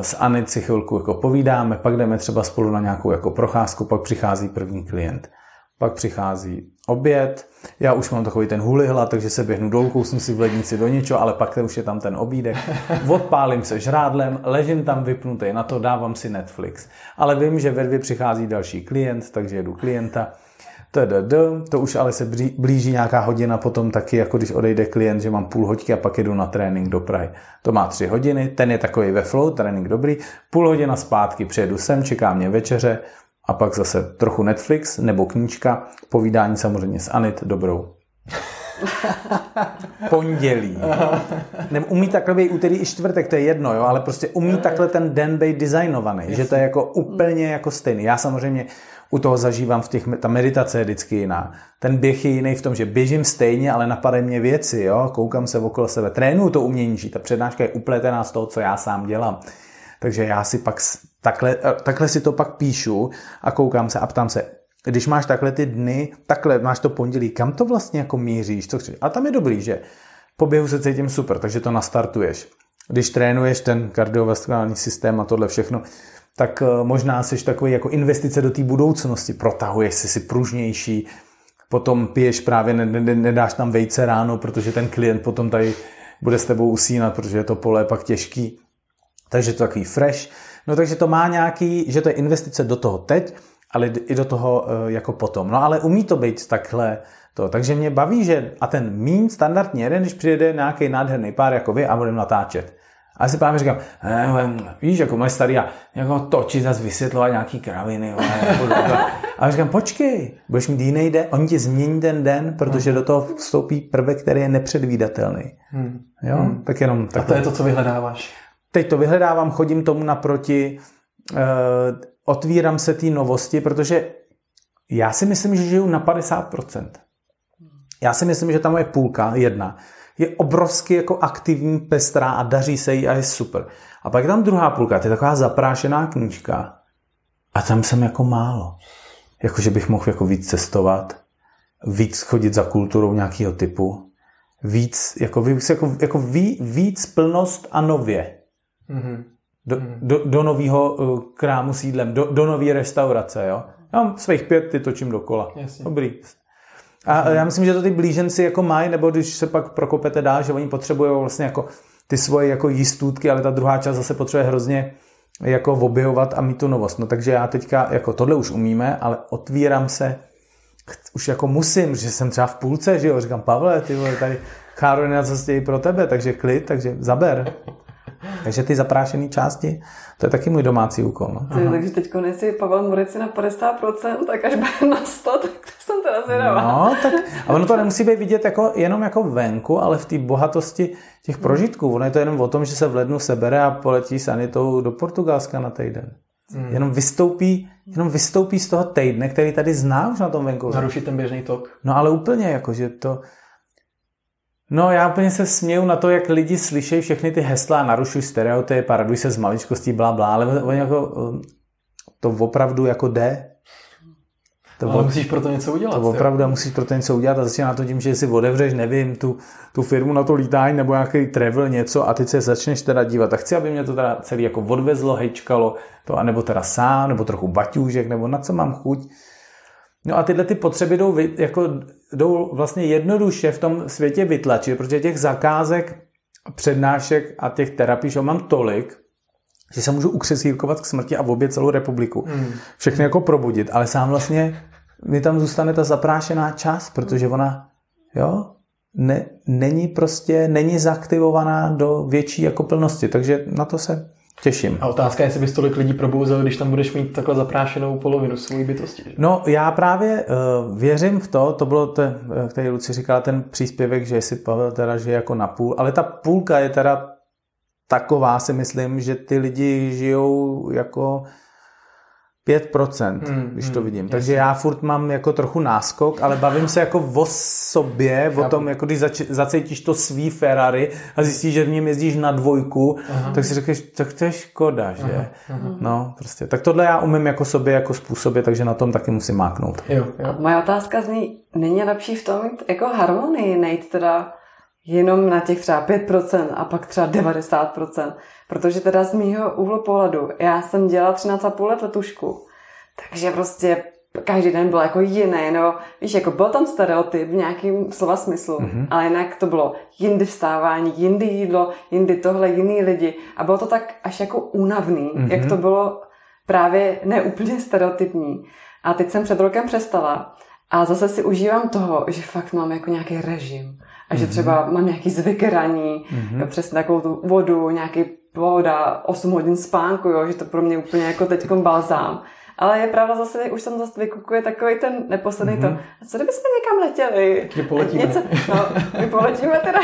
S2: s Anici si chvilku jako povídáme, pak jdeme třeba spolu na nějakou jako procházku, pak přichází první klient. Pak přichází oběd, já už mám takový ten hulihla, takže se běhnu dolů, kousnu si v lednici do něčeho, ale pak už je tam ten obídek. (laughs) Odpálím se žrádlem, ležím tam vypnutý, na to dávám si Netflix. Ale vím, že ve dvě přichází další klient, takže jedu klienta tdd, to už ale se blíží nějaká hodina potom taky, jako když odejde klient, že mám půl hodiny a pak jedu na trénink do Prahy. To má tři hodiny, ten je takový ve flow, trénink dobrý, půl hodina zpátky přijedu sem, čeká mě večeře a pak zase trochu Netflix nebo knížka, povídání samozřejmě s Anit dobrou. (laughs) Pondělí. Nebo umí takhle být úterý i čtvrtek, to je jedno, jo, ale prostě umí takhle ten den být designovaný, že to je jako úplně jako stejný. Já samozřejmě u toho zažívám v těch, ta meditace je vždycky jiná. Ten běh je jiný v tom, že běžím stejně, ale napadají mě věci, jo? koukám se okolo sebe, trénuju to umění Ta přednáška je upletená z toho, co já sám dělám. Takže já si pak takhle, eh, takhle si to pak píšu a koukám se a ptám se, když máš takhle ty dny, takhle máš to pondělí, kam to vlastně jako míříš? Co chceš? A tam je dobrý, že po běhu se cítím super, takže to nastartuješ. Když trénuješ ten kardiovaskulární systém a tohle všechno, tak eh, možná jsi takový jako investice do té budoucnosti, protahuješ si si pružnější, potom piješ právě, nedáš tam vejce ráno, protože ten klient potom tady bude s tebou usínat, protože je to pole pak těžký. Takže to takový fresh. No takže to má nějaký, že to je investice do toho teď, ale i do toho eh, jako potom. No ale umí to být takhle to. Takže mě baví, že a ten mín standardní jeden, když přijede nějaký nádherný pár jako vy a budeme natáčet. A já si právě říkám, eh, víš, jako moje starý a jako točit zase vysvětlovat nějaký kraviny. a já říkám, počkej, budeš mít jiný den, oni ti změní ten den, protože do toho vstoupí prvek, který je nepředvídatelný. Hmm. Jo, hmm. tak jenom.
S1: Tak a to je to, co vyhledáváš.
S2: Teď to vyhledávám, chodím tomu naproti, uh, otvírám se té novosti, protože já si myslím, že žiju na 50%. Já si myslím, že tam je půlka, jedna, je obrovsky jako aktivní, pestrá a daří se jí a je super. A pak je tam druhá půlka, to je taková zaprášená knížka. A tam jsem jako málo. Jako, že bych mohl jako víc cestovat, víc chodit za kulturou nějakého typu, víc, jako, víc, jako, jako ví, víc plnost a nově. Mm-hmm. Do, do, do nového uh, krámu sídlem, do, do nové restaurace, jo. Já mám svých pět, ty točím dokola. Jasně. Dobrý. A já myslím, že to ty blíženci jako mají, nebo když se pak prokopete dál, že oni potřebují vlastně jako ty svoje jako jistůtky, ale ta druhá část zase potřebuje hrozně jako objevovat a mít tu novost. No takže já teďka, jako tohle už umíme, ale otvírám se, už jako musím, že jsem třeba v půlce, že jo, říkám, Pavle, ty vole, tady Cháro na cestě i pro tebe, takže klid, takže zaber. (laughs) Takže ty zaprášené části, to je taky můj domácí úkol. No.
S3: Ty, takže teď nejsi Pavel Murici na 50%, tak až bude na 100, tak to jsem teda zvědavá.
S2: No, tak, a ono to nemusí být vidět jako, jenom jako venku, ale v té bohatosti těch prožitků. Ono je to jenom o tom, že se v lednu sebere a poletí s Anitou do Portugalska na týden. Hmm. Jenom vystoupí, jenom vystoupí z toho týdne, který tady zná už na tom venku.
S1: Naruší ten běžný tok.
S2: No ale úplně, jako, že to, No já úplně se směju na to, jak lidi slyšejí všechny ty hesla, narušují stereotypy, paradují se z maličkostí, blá, blá, ale oni jako, to opravdu jako jde.
S1: To ale musíš pro to něco udělat.
S2: To opravdu jo. musíš pro to něco udělat a začíná to tím, že si otevřeš, nevím, tu, tu firmu na to lítání nebo nějaký travel, něco a teď se začneš teda dívat. A chci, aby mě to teda celý jako odvezlo, hejčkalo, to, anebo teda sám, nebo trochu baťůžek, nebo na co mám chuť. No a tyhle ty potřeby jdou, jako, jdou vlastně jednoduše v tom světě vytlačit, protože těch zakázek, přednášek a těch terapií, že mám tolik, že se můžu ukřesírkovat k smrti a v obě celou republiku. Hmm. Všechny jako probudit, ale sám vlastně mi tam zůstane ta zaprášená část, protože ona, jo, ne, není prostě, není zaaktivovaná do větší jako plnosti, takže na to se těším.
S1: A otázka je, jestli bys tolik lidí probouzel, když tam budeš mít takhle zaprášenou polovinu svojí bytosti. Že?
S2: No, já právě uh, věřím v to, to bylo, to, který Luci říkala, ten příspěvek, že si Pavel teda žije jako na půl, ale ta půlka je teda taková, si myslím, že ty lidi žijou jako 5%, hmm, když to hmm, vidím. Jasně. Takže já furt mám jako trochu náskok, ale bavím se jako o sobě, o tom, jako když zač- zacítíš to svý Ferrari a zjistíš, že v něm jezdíš na dvojku, aha. tak si řekneš, tak to je škoda, že? Aha, aha. No, prostě. Tak tohle já umím jako sobě, jako způsobě, takže na tom taky musím máknout.
S3: Jo, jo. Moje otázka zní, není lepší v tom mít jako harmonii, nejít teda jenom na těch třeba 5% a pak třeba 90%. Protože teda z mýho úhlu pohledu, já jsem dělala 13,5 let letušku, takže prostě každý den byl jako jiný, no víš, jako byl tam stereotyp v nějakým slova smyslu, mm-hmm. ale jinak to bylo jindy vstávání, jindy jídlo, jindy tohle, jiný lidi a bylo to tak až jako únavný, mm-hmm. jak to bylo právě neúplně stereotypní. A teď jsem před rokem přestala a zase si užívám toho, že fakt mám jako nějaký režim a že mhm. třeba mám nějaký zvyk raní, mm-hmm. přesně takovou tu vodu, nějaký voda, 8 hodin spánku, jo, že to pro mě úplně jako teď balzám. Ale je pravda zase, už tam zase vykukuje takový ten neposledný mm-hmm. to. Mhm. A co kdybychom někam letěli?
S1: My poletíme. Něco,
S3: no, my poletíme teda.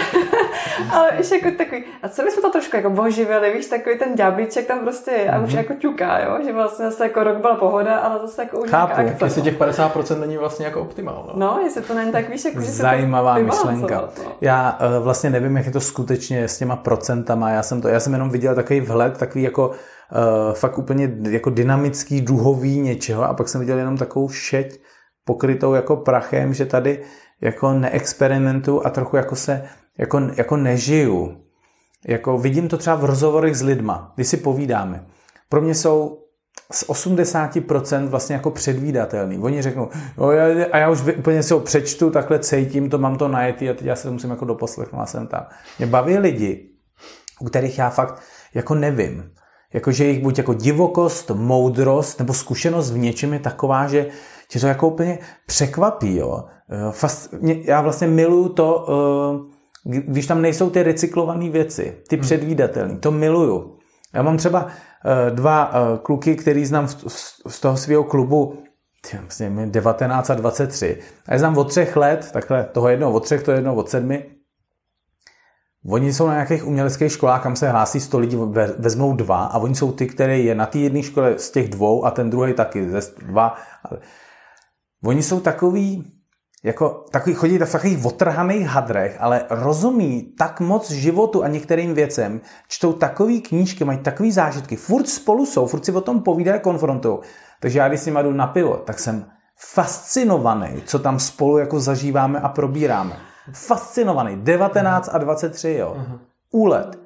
S3: Ale víš, jako takový, a co bychom to trošku jako oživili, víš, takový ten ďáblíček tam prostě je a mm-hmm. už mhm. jako ťuká, jo? že vlastně zase jako rok byla pohoda, ale zase jako už
S1: Chápu, akce, jestli těch 50% není vlastně jako optimál.
S3: No, no jestli to není tak, víš, jako, že
S2: Zajímavá se to myšlenka. No. Já uh, vlastně nevím, jak je to skutečně s těma procentama, já jsem to, já jsem jenom viděl takový vhled, takový jako fakt úplně jako dynamický, duhový něčeho a pak jsem viděl jenom takovou šeť pokrytou jako prachem, že tady jako neexperimentu a trochu jako se jako, jako nežiju. Jako vidím to třeba v rozhovorech s lidma, když si povídáme. Pro mě jsou z 80% vlastně jako předvídatelný. Oni řeknou, jo, já, a já už úplně si ho přečtu, takhle cítím, to mám to najetý a teď já se to musím jako doposlechnout a jsem tam. Mě baví lidi, u kterých já fakt jako nevím jakože jejich buď jako divokost, moudrost nebo zkušenost v něčem je taková, že tě to jako úplně překvapí. Jo. Eh, fast, já vlastně miluju to, eh, když tam nejsou ty recyklované věci, ty hmm. předvídatelné, to miluju. Já mám třeba eh, dva kluky, který znám z toho svého klubu, 19 a 23. A já znám od třech let, takhle toho jednoho od třech, to jednoho od sedmi. Oni jsou na nějakých uměleckých školách, kam se hlásí 100 lidí, vezmou dva a oni jsou ty, které je na té jedné škole z těch dvou a ten druhý taky ze dva. Oni jsou takový, jako takový, chodí v takových otrhaných hadrech, ale rozumí tak moc životu a některým věcem, čtou takové knížky, mají takové zážitky, furt spolu jsou, furt si o tom povídají, konfrontují. Takže já když si jdu na pivo, tak jsem fascinovaný, co tam spolu jako zažíváme a probíráme. Fascinovaný. 19 a 23, jo. Úlet.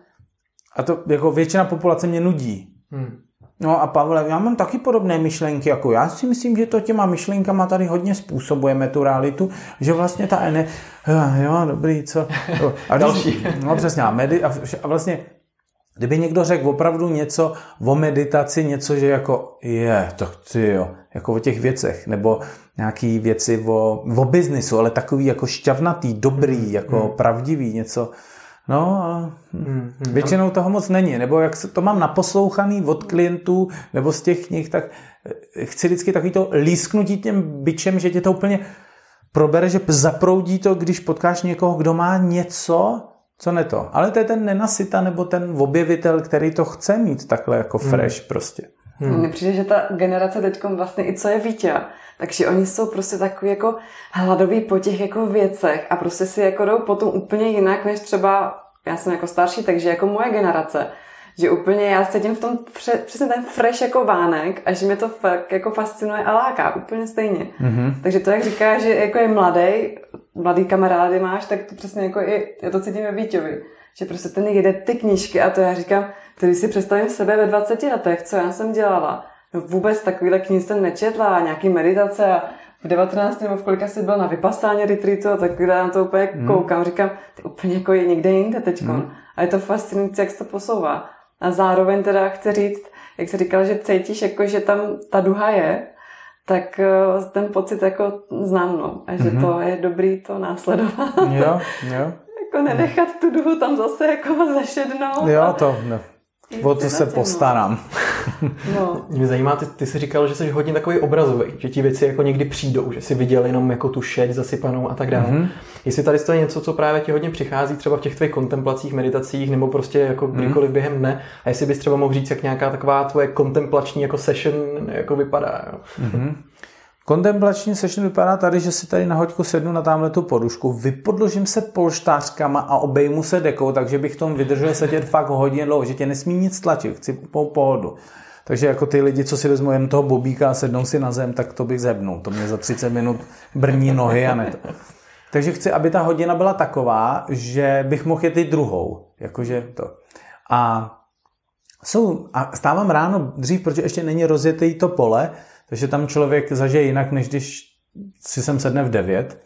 S2: A to jako většina populace mě nudí. Hmm. No a Pavle, já mám taky podobné myšlenky jako já si myslím, že to těma myšlenkama tady hodně způsobujeme tu realitu, že vlastně ta ene... Jo, dobrý, co? (laughs)
S1: A Další.
S2: No přesně, a, medi... a vlastně Kdyby někdo řekl opravdu něco o meditaci, něco, že jako je, to ty jo, jako o těch věcech, nebo nějaký věci o, o biznisu, ale takový jako šťavnatý, dobrý, jako hmm. pravdivý, něco, No, ale hmm, hmm. většinou toho moc není. Nebo jak to mám naposlouchaný od klientů nebo z těch knih, tak eh, chci vždycky takový to lísknutí těm byčem, že tě to úplně probere, že zaproudí to, když potkáš někoho, kdo má něco, co ne to. Ale to je ten nenasyta nebo ten objevitel, který to chce mít takhle jako hmm. fresh hmm. prostě.
S3: Hmm. Mně přijde, že ta generace teď vlastně i co je Vítě, takže oni jsou prostě takový jako hladoví po těch jako věcech a prostě si jako jdou potom úplně jinak, než třeba já jsem jako starší, takže jako moje generace. Že úplně já cítím v tom přesně ten fresh jako vánek a že mě to fakt jako fascinuje a láká úplně stejně. Mm-hmm. Takže to, jak říká, že jako je mladý, mladý kamarády máš, tak to přesně jako i, já to cítím ve Vítěvi. Že prostě ten jede ty knížky a to já říkám, když si představím sebe ve 20 letech, co já jsem dělala, no vůbec takovýhle knih jsem nečetla, nějaký meditace a v 19. nebo v kolika jsi byl na vypasání retreatu a tak na to úplně mm. koukám, říkám, ty úplně jako je někde jinde teď. Mm. A je to fascinující, jak se to posouvá. A zároveň teda chci říct, jak jsi říkal, že cítíš, jako, že tam ta duha je, tak eh, ten pocit jako znám, no. A že mm-hmm. to je dobrý to následovat.
S2: Jo, (laughs) jo.
S3: jako nenechat tu duhu tam zase jako (laughs) zašednout.
S2: Jo, to ne. O to se postarám.
S1: No. (laughs) Mě zajímá, ty, ty jsi říkal, že jsi hodně takový obrazový, že ti věci jako někdy přijdou, že jsi viděl jenom jako tu šeť zasypanou a tak dále. Mm-hmm. Jestli tady je něco, co právě ti hodně přichází třeba v těch tvých kontemplacích, meditacích nebo prostě jako mhm. kdykoliv mm-hmm. během dne a jestli bys třeba mohl říct, jak nějaká taková tvoje kontemplační jako session jako vypadá. Jo? Mm-hmm.
S2: Kontemplační session vypadá tady, že si tady na hoďku sednu na tamhle tu podušku, vypodložím se polštářkama a obejmu se dekou, takže bych tom vydržel sedět fakt hodně dlouho, že tě nesmí nic tlačit, chci po pohodu. Takže jako ty lidi, co si vezmou jen toho bobíka a sednou si na zem, tak to bych zebnul. To mě za 30 minut brní nohy a ne to. Takže chci, aby ta hodina byla taková, že bych mohl jet i druhou. Jakože to. A jsou, a stávám ráno dřív, protože ještě není rozjetý to pole, takže tam člověk zažije jinak, než když si sem sedne v 9.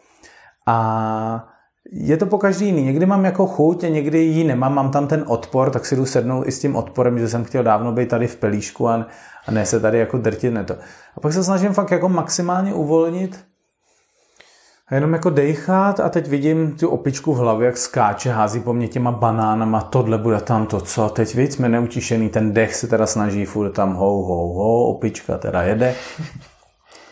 S2: A je to po každý jiný. Někdy mám jako chuť a někdy ji nemám, mám tam ten odpor, tak si jdu sednout i s tím odporem, že jsem chtěl dávno být tady v pelíšku a, a ne se tady jako drtit ne to. A pak se snažím fakt jako maximálně uvolnit a jenom jako dejchat a teď vidím tu opičku v hlavě, jak skáče, hází po mně těma banánama, tohle bude tam to, co. Teď víc jsme neutišený, ten dech se teda snaží furt tam hou, hou, hou, opička teda jede.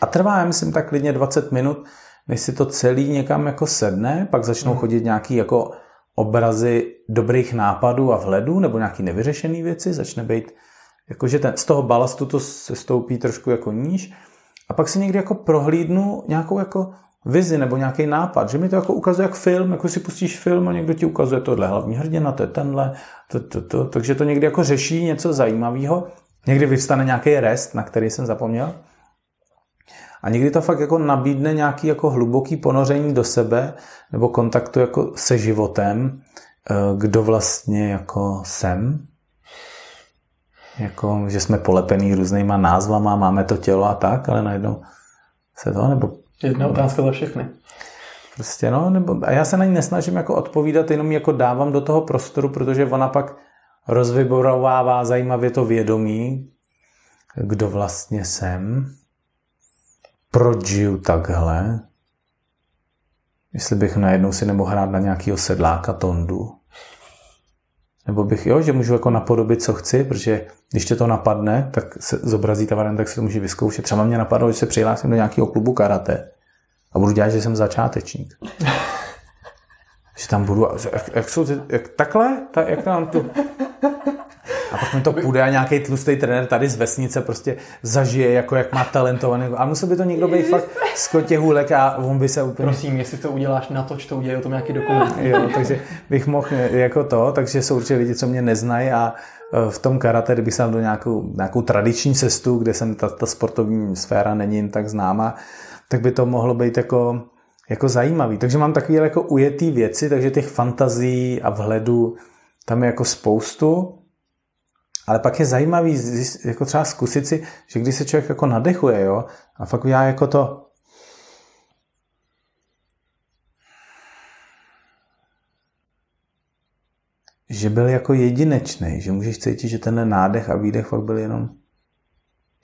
S2: A trvá, já myslím, tak klidně 20 minut, než si to celý někam jako sedne, pak začnou hmm. chodit nějaký jako obrazy dobrých nápadů a vhledů, nebo nějaký nevyřešený věci, začne být, jakože ten, z toho balastu to se stoupí trošku jako níž. A pak si někdy jako prohlídnu nějakou jako vizi nebo nějaký nápad, že mi to jako ukazuje jak film, jako si pustíš film a někdo ti ukazuje tohle hlavní hrdina, to je tenhle, to, to, to, takže to někdy jako řeší něco zajímavého. Někdy vyvstane nějaký rest, na který jsem zapomněl. A někdy to fakt jako nabídne nějaký jako hluboký ponoření do sebe nebo kontaktu jako se životem, eh, kdo vlastně jako jsem. Jako, že jsme polepený různýma názvama, máme to tělo a tak, ale najednou se to, nebo
S1: Jedna otázka za všechny.
S2: Prostě no, nebo, a já se na ní nesnažím jako odpovídat, jenom jako dávám do toho prostoru, protože ona pak rozvyborovává zajímavě to vědomí, kdo vlastně jsem, proč žiju takhle, jestli bych najednou si nemohl hrát na nějakého sedláka tondu, nebo bych, jo, že můžu jako napodobit, co chci, protože když tě to napadne, tak se zobrazí ta varianta, tak si to může vyzkoušet. Třeba mě napadlo, že se přihlásím do nějakého klubu karate a budu dělat, že jsem začátečník. (laughs) že tam budu, jak, jak jsou jak takhle, tak, jak tam tu. A pak mi to půjde a nějaký tlustý trenér tady z vesnice prostě zažije, jako jak má talentovaný. A musel by to někdo být fakt z kotěhůlek a on by se úplně...
S1: Prosím, jestli to uděláš na to, to udělají o tom nějaký dokument.
S2: jo, takže bych mohl jako to, takže jsou určitě lidi, co mě neznají a e, v tom karate, kdybych se do nějakou, nějakou tradiční cestu, kde jsem ta, ta sportovní sféra není jim tak známa, tak by to mohlo být jako, jako zajímavý. Takže mám takové jako ujetý věci, takže těch fantazí a vhledu tam je jako spoustu. Ale pak je zajímavý jako třeba zkusit si, že když se člověk jako nadechuje, jo, a fakt já jako to že byl jako jedinečný, že můžeš cítit, že ten nádech a výdech fakt byl jenom,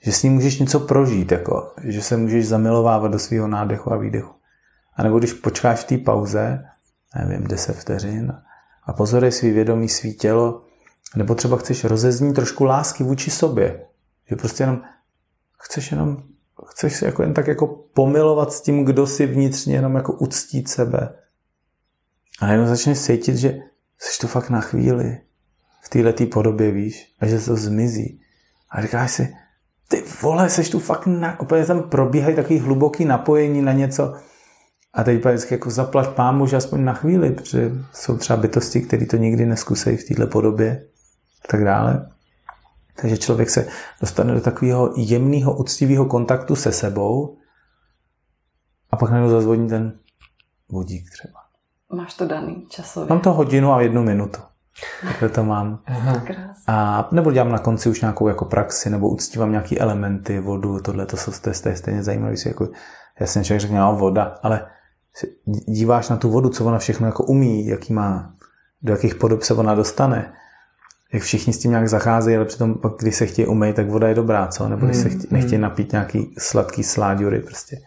S2: že s ním můžeš něco prožít, jako, že se můžeš zamilovávat do svého nádechu a výdechu. A nebo když počkáš v té pauze, nevím, 10 vteřin a pozorej svý vědomí, svý tělo, nebo třeba chceš rozeznít trošku lásky vůči sobě. Že prostě jenom chceš jenom, chceš se jako jen tak jako pomilovat s tím, kdo si vnitřně jenom jako uctít sebe. A jenom začneš cítit, že jsi tu fakt na chvíli v této podobě, víš, a že se to zmizí. A říkáš si, ty vole, jsi tu fakt na, úplně tam probíhají takový hluboký napojení na něco, a teď vždycky jako zaplať pámu, že aspoň na chvíli, protože jsou třeba bytosti, které to nikdy neskusejí v této podobě a tak dále. Takže člověk se dostane do takového jemného, uctivého kontaktu se sebou a pak najednou zazvoní ten vodík třeba.
S3: Máš to daný časově?
S2: Mám to hodinu a jednu minutu. Takhle to mám. A nebo dělám na konci už nějakou jako praxi, nebo uctívám nějaký elementy, vodu, tohle, to jsou stejně zajímavé. Jako, jasně člověk řekne, no, voda, ale díváš na tu vodu, co ona všechno jako umí, jaký má, do jakých podob se ona dostane, jak všichni s tím nějak zacházejí, ale přitom pak, když se chtějí umýt, tak voda je dobrá, co? Nebo když se chtě, nechtějí hmm. napít nějaký sladký sláďury prostě.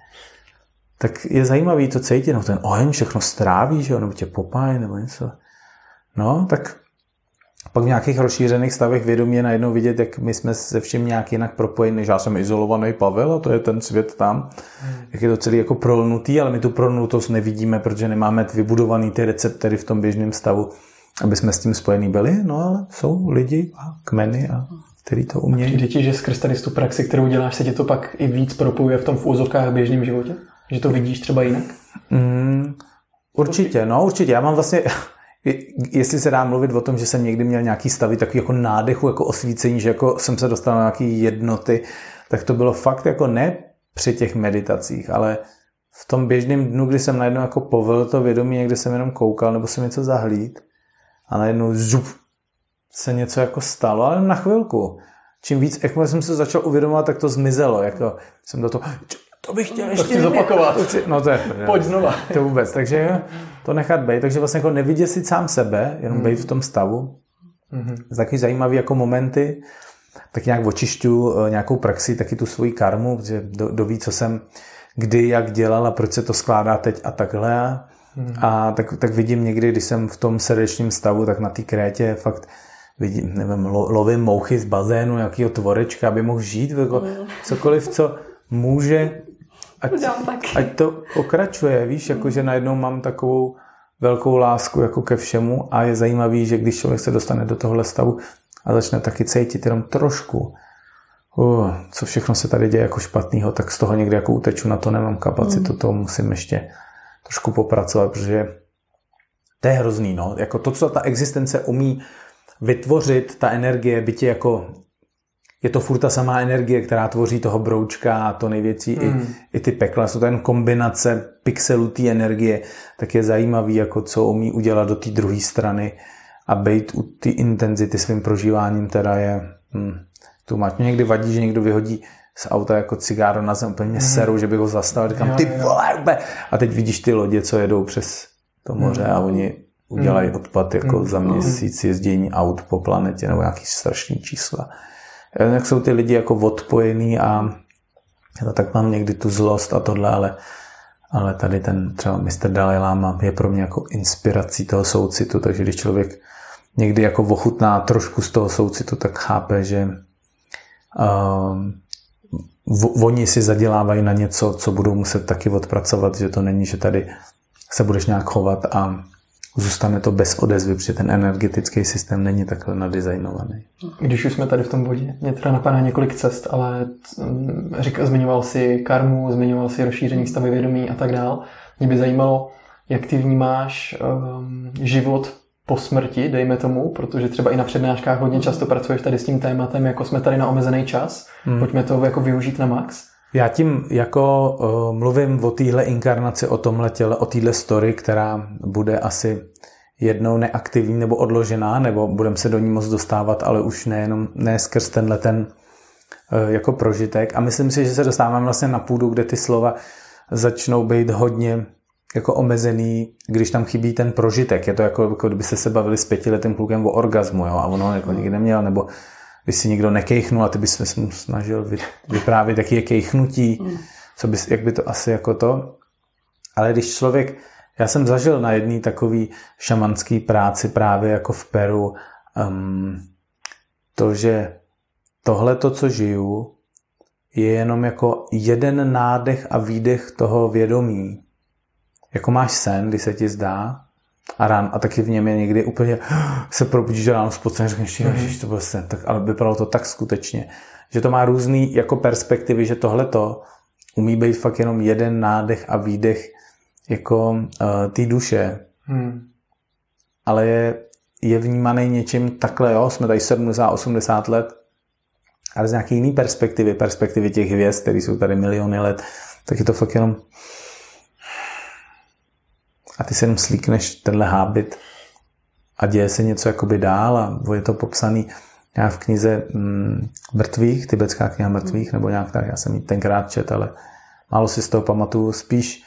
S2: Tak je zajímavý to cítit, no ten oheň všechno stráví, že jo, nebo tě popáje, nebo něco. No, tak pak v nějakých rozšířených stavech vědomí je najednou vidět, jak my jsme se všem nějak jinak propojeni, než já jsem izolovaný Pavel a to je ten svět tam. Hmm. Jak je to celý jako prolnutý, ale my tu prolnutost nevidíme, protože nemáme vybudovaný ty receptory v tom běžném stavu, aby jsme s tím spojení byli. No ale jsou lidi a kmeny, a který to umějí.
S1: Přijde ti, že skrz tady tu praxi, kterou děláš, se ti to pak i víc propojuje v tom v úzovkách běžném životě? Že to vidíš třeba jinak?
S2: Mm, určitě, no určitě. Já mám vlastně (laughs) Jestli se dá mluvit o tom, že jsem někdy měl nějaký stavy takový jako nádechu, jako osvícení, že jako jsem se dostal na nějaké jednoty, tak to bylo fakt jako ne při těch meditacích, ale v tom běžném dnu, kdy jsem najednou jako povel to vědomí, někde jsem jenom koukal nebo jsem něco zahlíd a najednou zup, se něco jako stalo, ale na chvilku. Čím víc, jak jsem se začal uvědomovat, tak to zmizelo. Jako jsem do toho, to bych chtěl ještě
S1: to zopakovat.
S2: No to je,
S1: Pojď znova. (laughs)
S2: To vůbec, takže to nechat být. Takže vlastně jako nevidět sám sebe, jenom mm. být v tom stavu. Mm-hmm. Taky zajímavý jako momenty, tak nějak očišťu eh, nějakou praxi, taky tu svoji karmu, protože do, doví, co jsem kdy, jak dělal a proč se to skládá teď a takhle. Mm. A tak, tak vidím někdy, když jsem v tom srdečním stavu, tak na té krétě fakt vidím, nevím, lo, lovím mouchy z bazénu, jakýho tvorečka, aby mohl žít, jako mm. cokoliv, co může ať, ať to pokračuje, víš, jako že najednou mám takovou velkou lásku jako ke všemu a je zajímavý, že když člověk se dostane do tohle stavu a začne taky cítit jenom trošku, uh, co všechno se tady děje jako špatného, tak z toho někdy jako uteču, na to nemám kapacitu, mm. to musím ještě trošku popracovat, protože to je hrozný, no. Jako to, co ta existence umí vytvořit, ta energie, bytě jako je to furt ta samá energie, která tvoří toho broučka a to největší mm. i, hmm. i ty pekla. Jsou to jen kombinace pixelů té energie, tak je zajímavý, jako co umí udělat do té druhé strany a být u té intenzity svým prožíváním teda je hm, tu máš. Mě někdy vadí, že někdo vyhodí z auta jako cigáro na zem, úplně mě mm. seru, že bych ho zastavil, říkám, ty vole, a teď vidíš ty lodě, co jedou přes to moře mm. a oni udělají mm. odpad jako za měsíc jezdění aut po planetě nebo nějaký strašný čísla jak jsou ty lidi jako odpojení a já tak mám někdy tu zlost a tohle, ale, ale tady ten třeba Mr. Dalai Lama je pro mě jako inspirací toho soucitu, takže když člověk někdy jako ochutná trošku z toho soucitu, tak chápe, že uh, oni si zadělávají na něco, co budou muset taky odpracovat, že to není, že tady se budeš nějak chovat a zůstane to bez odezvy, protože ten energetický systém není takhle nadizajnovaný.
S1: Když už jsme tady v tom bodě, mě teda napadá několik cest, ale mm, říkal, zmiňoval si karmu, zmiňoval si rozšíření stavy vědomí a tak dál. Mě by zajímalo, jak ty vnímáš um, život po smrti, dejme tomu, protože třeba i na přednáškách hodně často pracuješ tady s tím tématem, jako jsme tady na omezený čas, hmm. pojďme to jako využít na max.
S2: Já tím jako uh, mluvím o téhle inkarnaci, o tomhle těle, o téhle story, která bude asi jednou neaktivní nebo odložená, nebo budeme se do ní moc dostávat, ale už nejenom ne skrz tenhle ten uh, jako prožitek. A myslím si, že se dostáváme vlastně na půdu, kde ty slova začnou být hodně jako omezený, když tam chybí ten prožitek. Je to jako, jako kdyby se se bavili s pětiletým klukem o orgazmu, jo, a ono jako nikdy neměl, nebo by si někdo nekejchnul a ty bys se mu snažil vyprávět, jaký je kejchnutí, mm. co bys, jak by to asi jako to. Ale když člověk, já jsem zažil na jedné takové šamanské práci právě jako v Peru, um, to, že tohle to, co žiju, je jenom jako jeden nádech a výdech toho vědomí. Jako máš sen, kdy se ti zdá, a, rán, a taky v něm je někdy úplně (gasps) se probudíš ráno spocen, řekneš, že to byl sen, tak, ale vypadalo to tak skutečně, že to má různý jako perspektivy, že tohle to umí být fakt jenom jeden nádech a výdech jako uh, té duše. Hmm. Ale je, je vnímaný něčím takhle, jo, jsme tady 70-80 let, ale z nějaké jiné perspektivy, perspektivy těch hvězd, které jsou tady miliony let, tak je to fakt jenom a ty se jenom slíkneš tenhle hábit a děje se něco jakoby dál a je to popsaný nějak v knize mm, mrtvých, tibetská kniha mrtvých, nebo nějak tak, já jsem ji tenkrát čet, ale málo si z toho pamatuju, spíš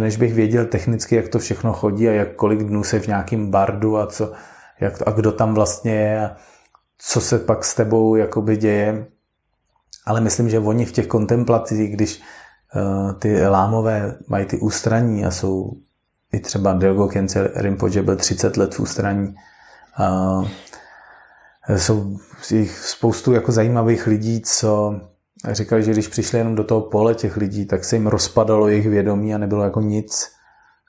S2: než bych věděl technicky, jak to všechno chodí a jak kolik dnů se v nějakém bardu a, co, jak a kdo tam vlastně je a co se pak s tebou jakoby děje. Ale myslím, že oni v těch kontemplacích, když uh, ty lámové mají ty ústraní a jsou i třeba Delgo Khyentse Rinpoche byl 30 let v ústraní. A jsou jich spoustu jako zajímavých lidí, co říkali, že když přišli jenom do toho pole těch lidí, tak se jim rozpadalo jejich vědomí a nebylo jako nic.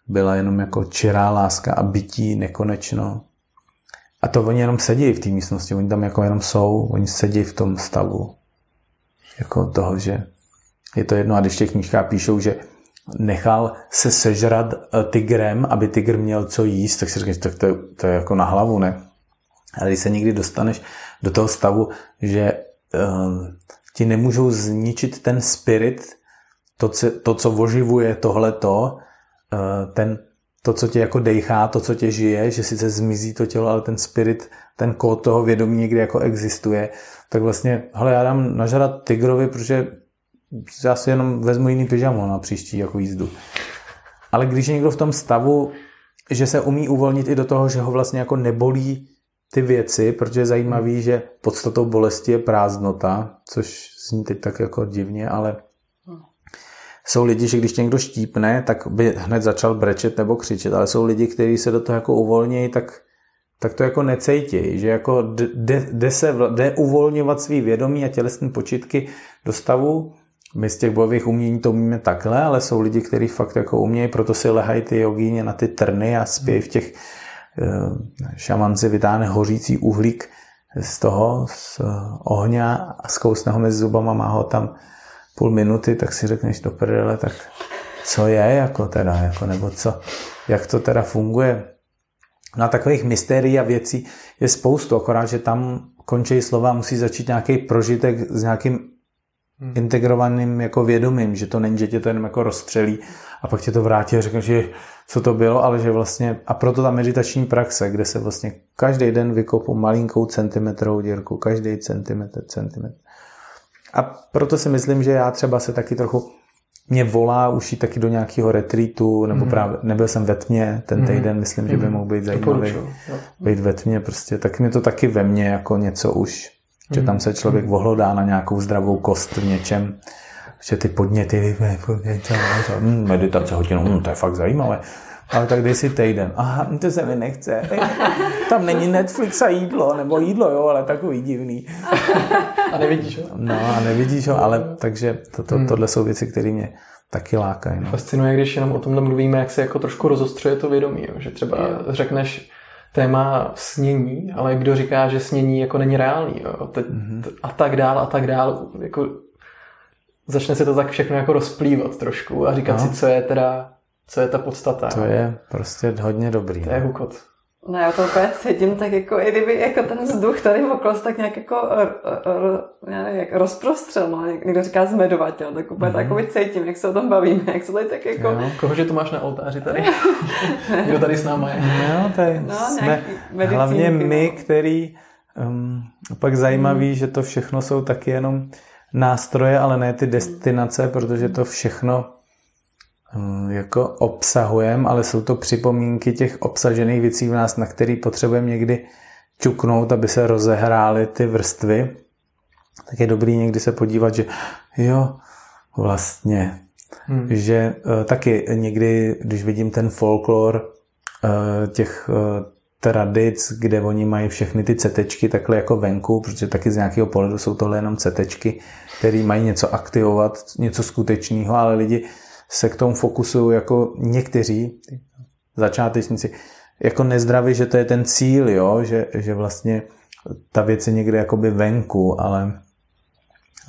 S2: Byla jenom jako čirá láska a bytí nekonečno. A to oni jenom sedí v té místnosti, oni tam jako jenom jsou, oni sedí v tom stavu. Jako toho, že je to jedno. A když v těch knížkách píšou, že nechal se sežrat eh, tigrem, aby tygr měl co jíst, tak si říkáš, tak to je, to je jako na hlavu, ne? Ale když se někdy dostaneš do toho stavu, že uh, ti nemůžou zničit ten spirit, to, co, to, co oživuje tohleto, uh, ten, to, co tě jako dejchá, to, co tě žije, že sice zmizí to tělo, ale ten spirit, ten kód toho vědomí někdy jako existuje, tak vlastně, hele, já dám nažrat tigrovi, protože já si jenom vezmu jiný pyžamo na příští jako jízdu. Ale když je někdo v tom stavu, že se umí uvolnit i do toho, že ho vlastně jako nebolí ty věci, protože je zajímavý, že podstatou bolesti je prázdnota, což zní teď tak jako divně, ale jsou lidi, že když někdo štípne, tak by hned začal brečet nebo křičet, ale jsou lidi, kteří se do toho jako uvolnějí, tak, tak to jako necejtějí, že jako jde, jde, se, jde uvolňovat svý vědomí a tělesné počitky do stavu, my z těch bojových umění to umíme takhle, ale jsou lidi, kteří fakt jako umějí, proto si lehají ty jogíně na ty trny a spějí v těch eh, šamanci vytáhne hořící uhlík z toho, z ohně a zkousne ho mezi zubama, má ho tam půl minuty, tak si řekneš do prdele, tak co je jako teda, jako, nebo co, jak to teda funguje. No a takových mystérií a věcí je spoustu, akorát, že tam končí slova, musí začít nějaký prožitek s nějakým hmm. integrovaným jako vědomím, že to není, že tě to jenom jako rozstřelí a pak tě to vrátí a řekne, že co to bylo, ale že vlastně, a proto ta meditační praxe, kde se vlastně každý den vykopu malinkou centimetrovou dírku, každý centimetr, centimetr. A proto si myslím, že já třeba se taky trochu mě volá už jít taky do nějakého retreatu, nebo mm. právě nebyl jsem ve tmě ten hmm. týden, mm. myslím, že by hmm. mohl být zajímavý. Být ve tmě prostě, tak mi to taky ve mně jako něco už že tam se člověk vohlodá na nějakou zdravou kost v něčem, že ty podněty, hm, meditace hodinu, hm, to je fakt zajímavé. Ale tak dej si týden. Aha, to se mi nechce. Tam není Netflix a jídlo, nebo jídlo, jo, ale takový divný.
S1: A nevidíš ho?
S2: No a nevidíš ho, ale takže to, to, hmm. tohle jsou věci, které mě taky lákají. No.
S1: Fascinuje, když jenom o tomhle mluvíme, jak se jako trošku rozostřuje to vědomí, jo? že třeba řekneš téma snění, ale kdo říká, že snění jako není reálný jo? Te, mm-hmm. a tak dál a tak dál, jako začne se to tak všechno jako rozplývat trošku a říkat no. si, co je teda, co je ta podstata.
S2: To je prostě hodně dobrý.
S1: To je no. hukot.
S3: No já to úplně cítím tak jako, i kdyby jako ten vzduch tady okolo se tak nějak jako já nevím, jak rozprostřel, no, někdo říká zmedovat, jo, tak úplně mm-hmm. takový cítím, jak se o tom bavíme, jak se tady tak jako...
S1: Jo, kohože to máš na oltáři tady? (laughs) Kdo tady s náma je?
S2: No, tady no, jsme hlavně my, no. který um, pak zajímavý, mm. že to všechno jsou taky jenom nástroje, ale ne ty destinace, protože to všechno jako obsahujeme, ale jsou to připomínky těch obsažených věcí v nás, na který potřebujeme někdy čuknout, aby se rozehrály ty vrstvy. Tak je dobrý někdy se podívat, že jo, vlastně, hmm. že uh, taky někdy, když vidím ten folklor uh, těch uh, tradic, kde oni mají všechny ty cetečky takhle jako venku, protože taky z nějakého pohledu jsou tohle jenom cetečky, které mají něco aktivovat, něco skutečného, ale lidi se k tomu fokusují jako někteří začátečníci, jako nezdraví, že to je ten cíl, jo? Že, že vlastně ta věc je někde jakoby venku, ale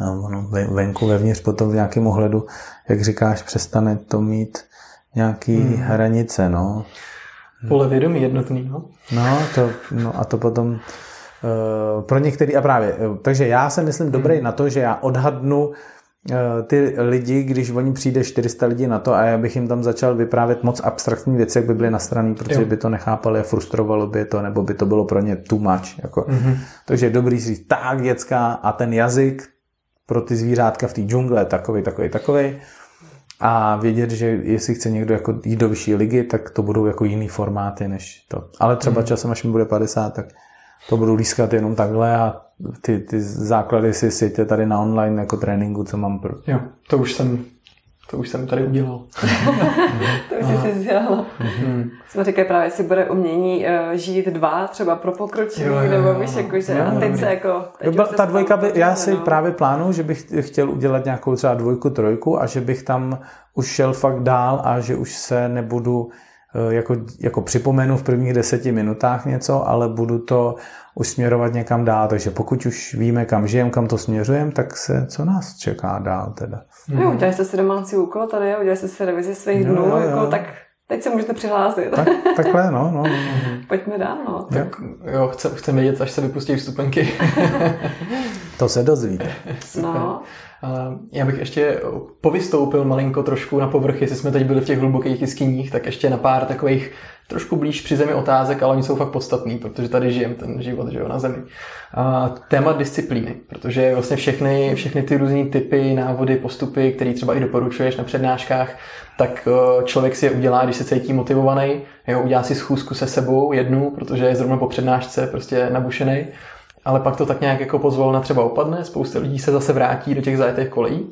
S2: ono venku, vevnitř potom v nějakém ohledu, jak říkáš, přestane to mít nějaký hmm. hranice, no.
S1: Pole vědomí jednotný, no.
S2: No, to, no a to potom uh, pro některý, a právě, takže já se myslím dobrý hmm. na to, že já odhadnu Eh, ty lidi, když oni přijde 400 lidí na to a já bych jim tam začal vyprávět moc abstraktní věci, jak by byly nastraný, protože jo. by to nechápali a frustrovalo by to, nebo by to bylo pro ně too much. Jako. Mm-hmm. Takže je dobrý říct, tak dětská a ten jazyk pro ty zvířátka v té džungle takový, takový, takový. A vědět, že jestli chce někdo jako jít do vyšší ligy, tak to budou jako jiný formáty než to. Ale třeba mm-hmm. časem, až mi bude 50, tak to budu lískat jenom takhle a ty, ty základy si sítě tady na online jako tréninku, co mám. Pro...
S1: Jo, to už jsem to už jsem tady udělal. (laughs)
S3: to už jsi si dělal. Mm-hmm. Jsme říkali právě, jestli bude umění uh, žít dva, třeba pro pokročilý, nebo víš, jako, že jo, a teď se jako... Teď
S2: jo, ta dvojka by, já si no. právě plánuju, že bych chtěl udělat nějakou třeba dvojku, trojku a že bych tam už šel fakt dál a že už se nebudu jako, jako připomenu v prvních deseti minutách něco, ale budu to už směrovat někam dál. Takže pokud už víme, kam žijeme, kam to směřujeme, tak se co nás čeká dál teda.
S3: Mm. Jo, udělali jste si domácí úkol tady, udělali jste si revizi svých dnů, jo, jako, tak teď se můžete přihlásit.
S2: Tak, takhle, no. no, no. (laughs)
S3: Pojďme dál, no.
S1: Tak jo, chceme chce vědět, až se vypustí vstupenky. (laughs)
S2: to se dozvíte. (laughs)
S3: No.
S1: Já bych ještě povystoupil malinko trošku na povrch, jestli jsme teď byli v těch hlubokých jeskyních, tak ještě na pár takových trošku blíž při zemi otázek, ale oni jsou fakt podstatný, protože tady žijem ten život že jo, na zemi. A téma disciplíny, protože vlastně všechny, všechny ty různé typy, návody, postupy, které třeba i doporučuješ na přednáškách, tak eh, člověk si je udělá, když se cítí motivovaný, jo, udělá si schůzku se sebou jednu, protože je zrovna po přednášce prostě nabušený ale pak to tak nějak jako pozvolna třeba opadne, spousta lidí se zase vrátí do těch zajetých kolejí.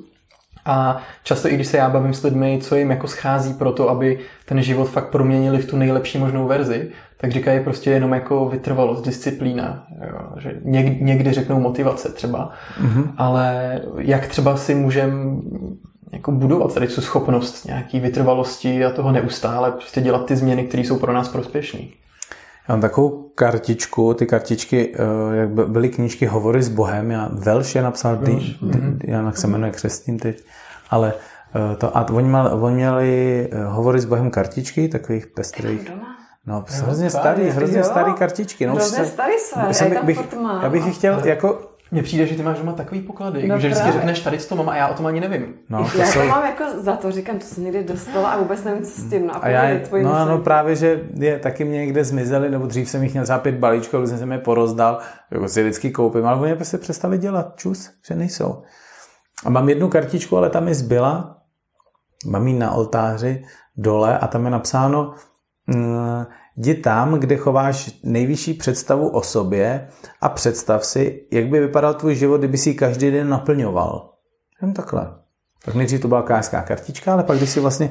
S1: A často i když se já bavím s lidmi, co jim jako schází pro to, aby ten život fakt proměnili v tu nejlepší možnou verzi, tak říkají prostě jenom jako vytrvalost, disciplína. Jo, že někdy řeknou motivace třeba, mm-hmm. ale jak třeba si můžeme jako budovat tady tu schopnost nějaký vytrvalosti a toho neustále prostě dělat ty změny, které jsou pro nás prospěšné.
S2: Já mám takovou kartičku, ty kartičky, eh, jak byly knížky Hovory s Bohem, já Velš je napsal, ty, mm-hmm. já se jmenuje křestím teď, ale eh, to, a oni, mal, oni měli eh, Hovory s Bohem kartičky, takových pestrých. No, hrozně starý, hrozně starý kartičky. No,
S3: hrozně starý své, já, bych,
S2: já bych chtěl, jako
S1: mně přijde, že ty máš doma takový poklady, no že vždycky řekneš, tady to mám a já o tom ani nevím.
S3: No, to já jsou... to mám jako za to, říkám, to jsem někdy dostala a vůbec nevím, co s tím. No, a, a já,
S2: no, no, právě, že je taky mě někde zmizely, nebo dřív jsem jich měl třeba pět balíčků, ale jsem je porozdal, jako si vždycky koupím, ale oni prostě přestali dělat, čus, že nejsou. A mám jednu kartičku, ale tam mi zbyla, mám ji na oltáři dole a tam je napsáno, mm, Jdi tam, kde chováš nejvyšší představu o sobě a představ si, jak by vypadal tvůj život, kdyby si ji každý den naplňoval. Jen takhle. Tak nejdřív to byla káská kartička, ale pak když si vlastně,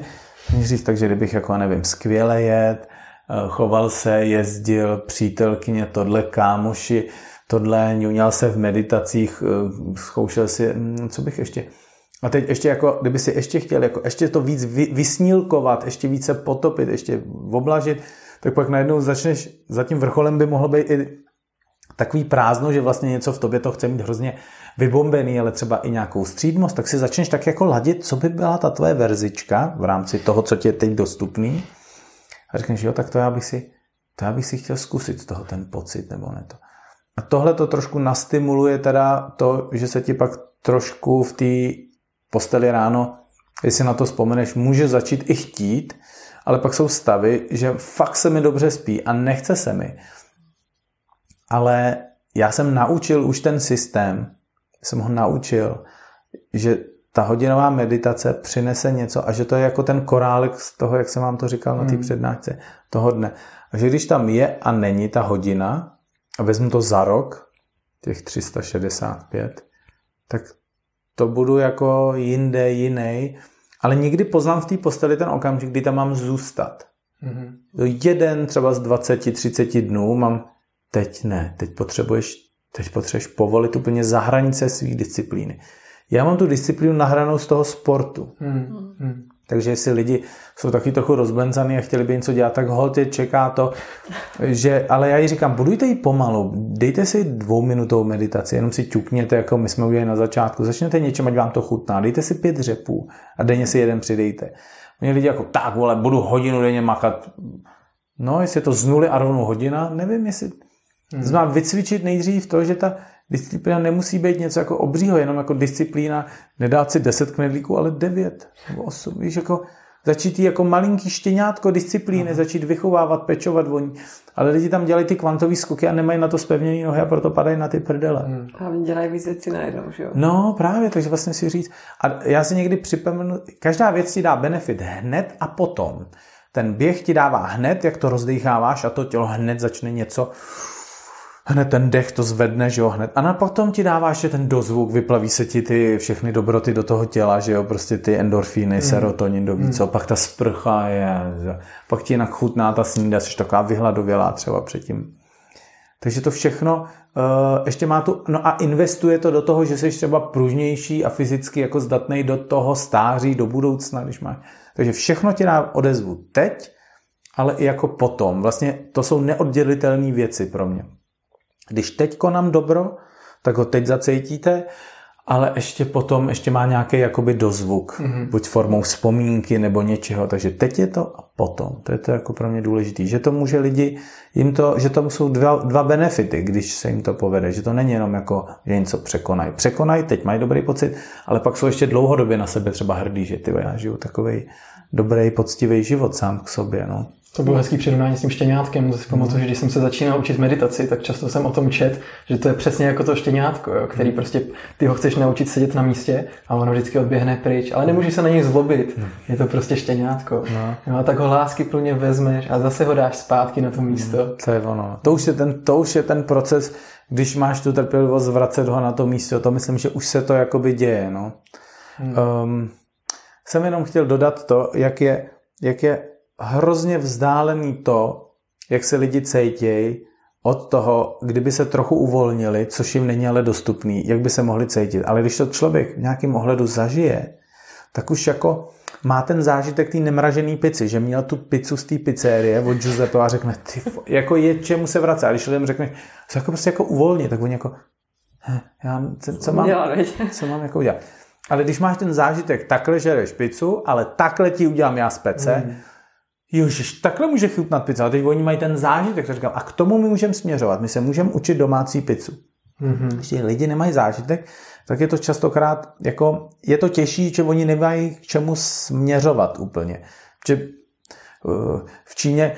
S2: říct, takže kdybych jako, nevím, skvěle jet, eh, choval se, jezdil, přítelkyně, tohle, kámoši, tohle, ňuňal se v meditacích, eh, zkoušel si, hm, co bych ještě, A teď ještě jako, kdyby si ještě chtěl jako ještě to víc vy, vysnílkovat, ještě více potopit, ještě oblažit, tak pak najednou začneš, za tím vrcholem by mohlo být i takový prázdno, že vlastně něco v tobě to chce mít hrozně vybombený, ale třeba i nějakou střídmost, tak si začneš tak jako ladit, co by byla ta tvoje verzička v rámci toho, co ti je teď dostupný. A řekneš, jo, tak to já bych si, to já bych si chtěl zkusit z toho ten pocit, nebo ne to. A tohle to trošku nastimuluje teda to, že se ti pak trošku v té posteli ráno, jestli na to vzpomeneš, může začít i chtít, ale pak jsou stavy, že fakt se mi dobře spí a nechce se mi. Ale já jsem naučil už ten systém, jsem ho naučil, že ta hodinová meditace přinese něco a že to je jako ten korálek z toho, jak jsem vám to říkal na té hmm. přednášce toho dne. A že když tam je a není ta hodina, a vezmu to za rok, těch 365, tak to budu jako jinde, jiný, ale někdy poznám v té posteli ten okamžik, kdy tam mám zůstat. Mm-hmm. Jeden třeba z 20-30 dnů mám, teď ne, teď potřebuješ, teď potřebuješ povolit úplně za hranice svých disciplíny. Já mám tu disciplínu nahranou z toho sportu. Mm-hmm. Takže jestli lidi jsou taky trochu rozblenzaný a chtěli by něco dělat, tak hold je čeká to, že, ale já jí říkám, budujte ji pomalu, dejte si dvouminutovou meditaci, jenom si ťukněte, jako my jsme udělali na začátku, začněte něčem, ať vám to chutná, dejte si pět řepů a denně si jeden přidejte. Mě lidi jako, tak vole, budu hodinu denně makat. No, jestli je to z nuly a rovnou hodina, nevím, jestli hmm. znamená vycvičit nejdřív to, že ta disciplína nemusí být něco jako obřího, jenom jako disciplína, nedát si 10 knedlíků, ale 9 nebo 8. Víš, jako začít jako malinký štěňátko disciplíny, Aha. začít vychovávat, pečovat voní. Ale lidi tam dělají ty kvantové skoky a nemají na to spevněné nohy a proto padají na ty prdele. Hmm.
S3: A dělají víc věcí najednou, že jo?
S2: No právě, takže vlastně si říct. A já si někdy připomenu, každá věc ti dá benefit hned a potom. Ten běh ti dává hned, jak to rozdecháváš a to tělo hned začne něco hned ten dech to zvedne, že jo, hned. A potom ti dává ještě ten dozvuk, vyplaví se ti ty všechny dobroty do toho těla, že jo, prostě ty endorfíny, mm. serotonin, do mm. pak ta sprcha je, pak ti jinak chutná ta snída, jsi taková vyhladovělá třeba předtím. Takže to všechno uh, ještě má tu, no a investuje to do toho, že jsi třeba pružnější a fyzicky jako zdatný do toho stáří, do budoucna, když máš. Takže všechno ti dá odezvu teď, ale i jako potom. Vlastně to jsou neoddělitelné věci pro mě. Když teď konám dobro, tak ho teď zacítíte, ale ještě potom ještě má nějaký jakoby dozvuk, mm-hmm. buď formou vzpomínky nebo něčeho, takže teď je to a potom. To je to jako pro mě důležité, že to může lidi, jim to, že to jsou dva, dva benefity, když se jim to povede, že to není jenom jako, že něco překonají. Překonají, teď mají dobrý pocit, ale pak jsou ještě dlouhodobě na sebe třeba hrdí, že ty já žiju takový dobrý, poctivý život sám k sobě. No.
S1: To bylo hezký přirovnání s tím štěňátkem. To si pamatuju, že když jsem se začínal učit meditaci, tak často jsem o tom čet, že to je přesně jako to štěňátko, jo, který hmm. prostě ty ho chceš naučit sedět na místě a ono vždycky odběhne pryč, ale nemůžeš se na něj zlobit. Hmm. Je to prostě štěňátko. No. No, a tak ho lásky plně vezmeš a zase ho dáš zpátky na to hmm. místo.
S2: To je ono. To už je ten, to už je ten proces, když máš tu trpělivost vracet ho na to místo. To myslím, že už se to jakoby děje. No. Hmm. Um, jsem jenom chtěl dodat to, jak je, jak je hrozně vzdálený to, jak se lidi cítějí od toho, kdyby se trochu uvolnili, což jim není ale dostupný, jak by se mohli cítit. Ale když to člověk v nějakém ohledu zažije, tak už jako má ten zážitek té nemražený pici, že měl tu pizzu z té pizzerie od Giuseppe a řekne, ty, jako je čemu se vracet. A když lidem řekne, se jako prostě jako uvolnit, tak oni jako, já, co, co, mám, co mám jako udělat. Ale když máš ten zážitek, takhle žereš pizzu, ale takhle ti udělám já z pece, mm Ježiš, takhle může chutnat pizza. A teď oni mají ten zážitek, říkám, a k tomu my můžeme směřovat. My se můžeme učit domácí pizzu. Mm-hmm. Když lidi nemají zážitek, tak je to častokrát, jako, je to těžší, že oni nemají k čemu směřovat úplně. Že eh, v Číně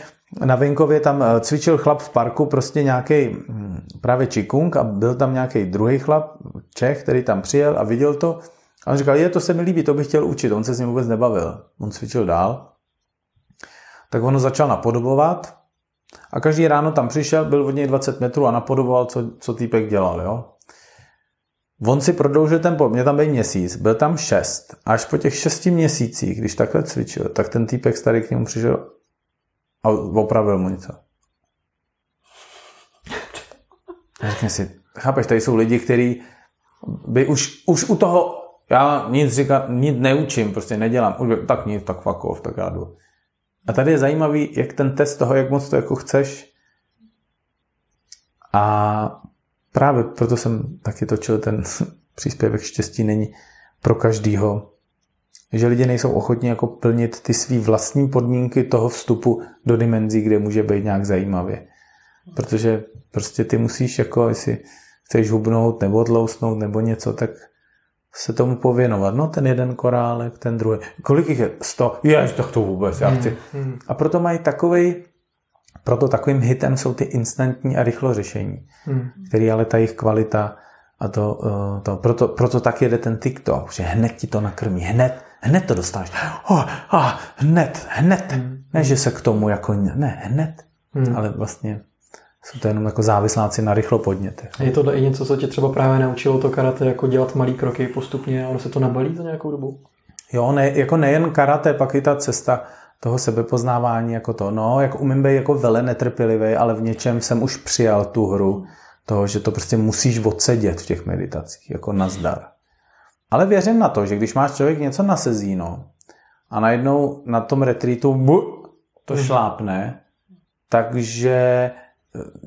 S2: na venkově tam eh, cvičil chlap v parku, prostě nějaký hm, právě čikung a byl tam nějaký druhý chlap, Čech, který tam přijel a viděl to a on říkal, je, to se mi líbí, to bych chtěl učit. On se s ním vůbec nebavil. On cvičil dál tak ono začal napodobovat a každý ráno tam přišel, byl od něj 20 metrů a napodoboval, co, co týpek dělal. Jo? On si prodloužil ten pobyt, mě tam byl měsíc, byl tam šest. Až po těch šesti měsících, když takhle cvičil, tak ten týpek starý k němu přišel a opravil mu něco. A řekne si, chápeš, tady jsou lidi, kteří by už, už u toho Já nic říkat, nic neučím, prostě nedělám. Tak nic, tak fuck off, tak já jdu. A tady je zajímavý, jak ten test toho, jak moc to jako chceš. A právě proto jsem taky točil ten (laughs) příspěvek štěstí není pro každýho. Že lidi nejsou ochotní jako plnit ty svý vlastní podmínky toho vstupu do dimenzí, kde může být nějak zajímavě. Protože prostě ty musíš jako, jestli chceš hubnout nebo odlousnout nebo něco, tak se tomu pověnovat. No ten jeden korálek, ten druhý. Kolik jich je? Sto? Jež, tak to vůbec, já chci. Hmm, hmm. A proto mají takový, proto takovým hitem jsou ty instantní a rychlo řešení, hmm. který ale ta jejich kvalita a to, eh, to proto, proto tak jede ten TikTok, že hned ti to nakrmí, hned, hned to dostáš. Oh, oh, hned, hned. Hmm. Ne, že se k tomu jako, ne, hned. Hmm. Ale vlastně jsou to jenom jako závisláci na rychlo podněty.
S1: A je tohle i něco, co tě třeba právě naučilo to karate, jako dělat malý kroky postupně a ono se to nabalí za nějakou dobu?
S2: Jo, ne, jako nejen karate, pak i ta cesta toho sebepoznávání jako to. No, jako umím být jako vele netrpělivý, ale v něčem jsem už přijal tu hru toho, že to prostě musíš odsedět v těch meditacích, jako nazdar. Ale věřím na to, že když máš člověk něco na sezíno a najednou na tom retreatu bu, to mhm. šlápne, takže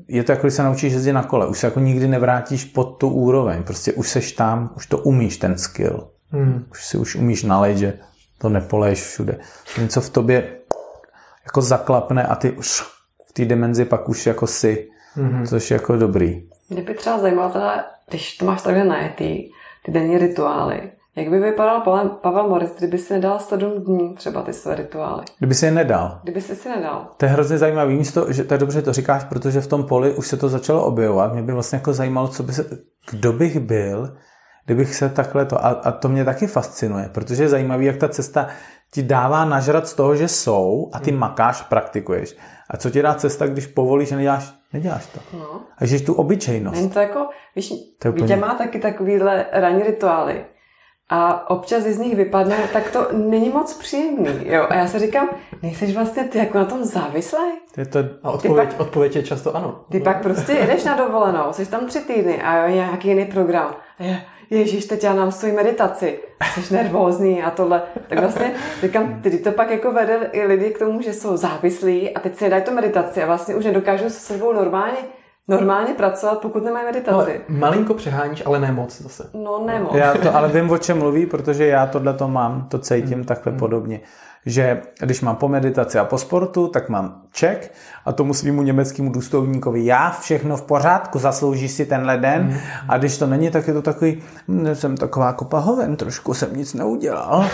S2: je to jako když se naučíš jezdit na kole. Už se jako nikdy nevrátíš pod tu úroveň. Prostě už seš tam, už to umíš, ten skill. Hmm. Už si už umíš nalejt, že to nepoleješ všude. Něco v tobě jako zaklapne a ty už v té dimenzi pak už jako si, hmm. což je jako dobrý.
S3: Mě by třeba zajímalo teda, když to máš takhle najetý, ty denní rituály, jak by vypadal Pavel, Moritz, kdyby si nedal sedm dní třeba ty své rituály?
S2: Kdyby si je nedal.
S3: Kdyby si si nedal.
S2: To je hrozně zajímavé místo, že to je dobře, že to říkáš, protože v tom poli už se to začalo objevovat. Mě by vlastně jako zajímalo, co by se, kdo bych byl, kdybych se takhle to, a, a to mě taky fascinuje, protože je zajímavé, jak ta cesta ti dává nažrat z toho, že jsou a ty hmm. makáš, praktikuješ. A co ti dá cesta, když povolíš a neděláš, neděláš to. No. A žiješ tu obyčejnost.
S3: Není to jako, víš, to má taky takovýhle ranní rituály a občas z nich vypadne, tak to není moc příjemný. Jo? A já se říkám, nejseš vlastně ty jako na tom závislý?
S1: Je to, a odpověď, pak, odpověď je často ano.
S3: Ty pak prostě jedeš na dovolenou, jsi tam tři týdny a je nějaký jiný program. Je, Ježíš, teď já nám svoji meditaci. Jsi nervózní a tohle. Tak vlastně říkám, ty to pak jako vede i lidi k tomu, že jsou závislí a teď si dají tu meditaci a vlastně už nedokážou se sebou normálně normálně pracovat, pokud nemají meditaci.
S1: No, malinko přeháníš, ale ne moc zase.
S3: No, ne moc.
S2: Já to, ale vím, o čem mluví, protože já tohle to mám, to cítím hmm. takhle hmm. podobně. Že když mám po meditaci a po sportu, tak mám ček a tomu svýmu německému důstojníkovi já všechno v pořádku, zasloužíš si tenhle den hmm. a když to není, tak je to takový, hm, jsem taková kopahoven, trošku jsem nic neudělal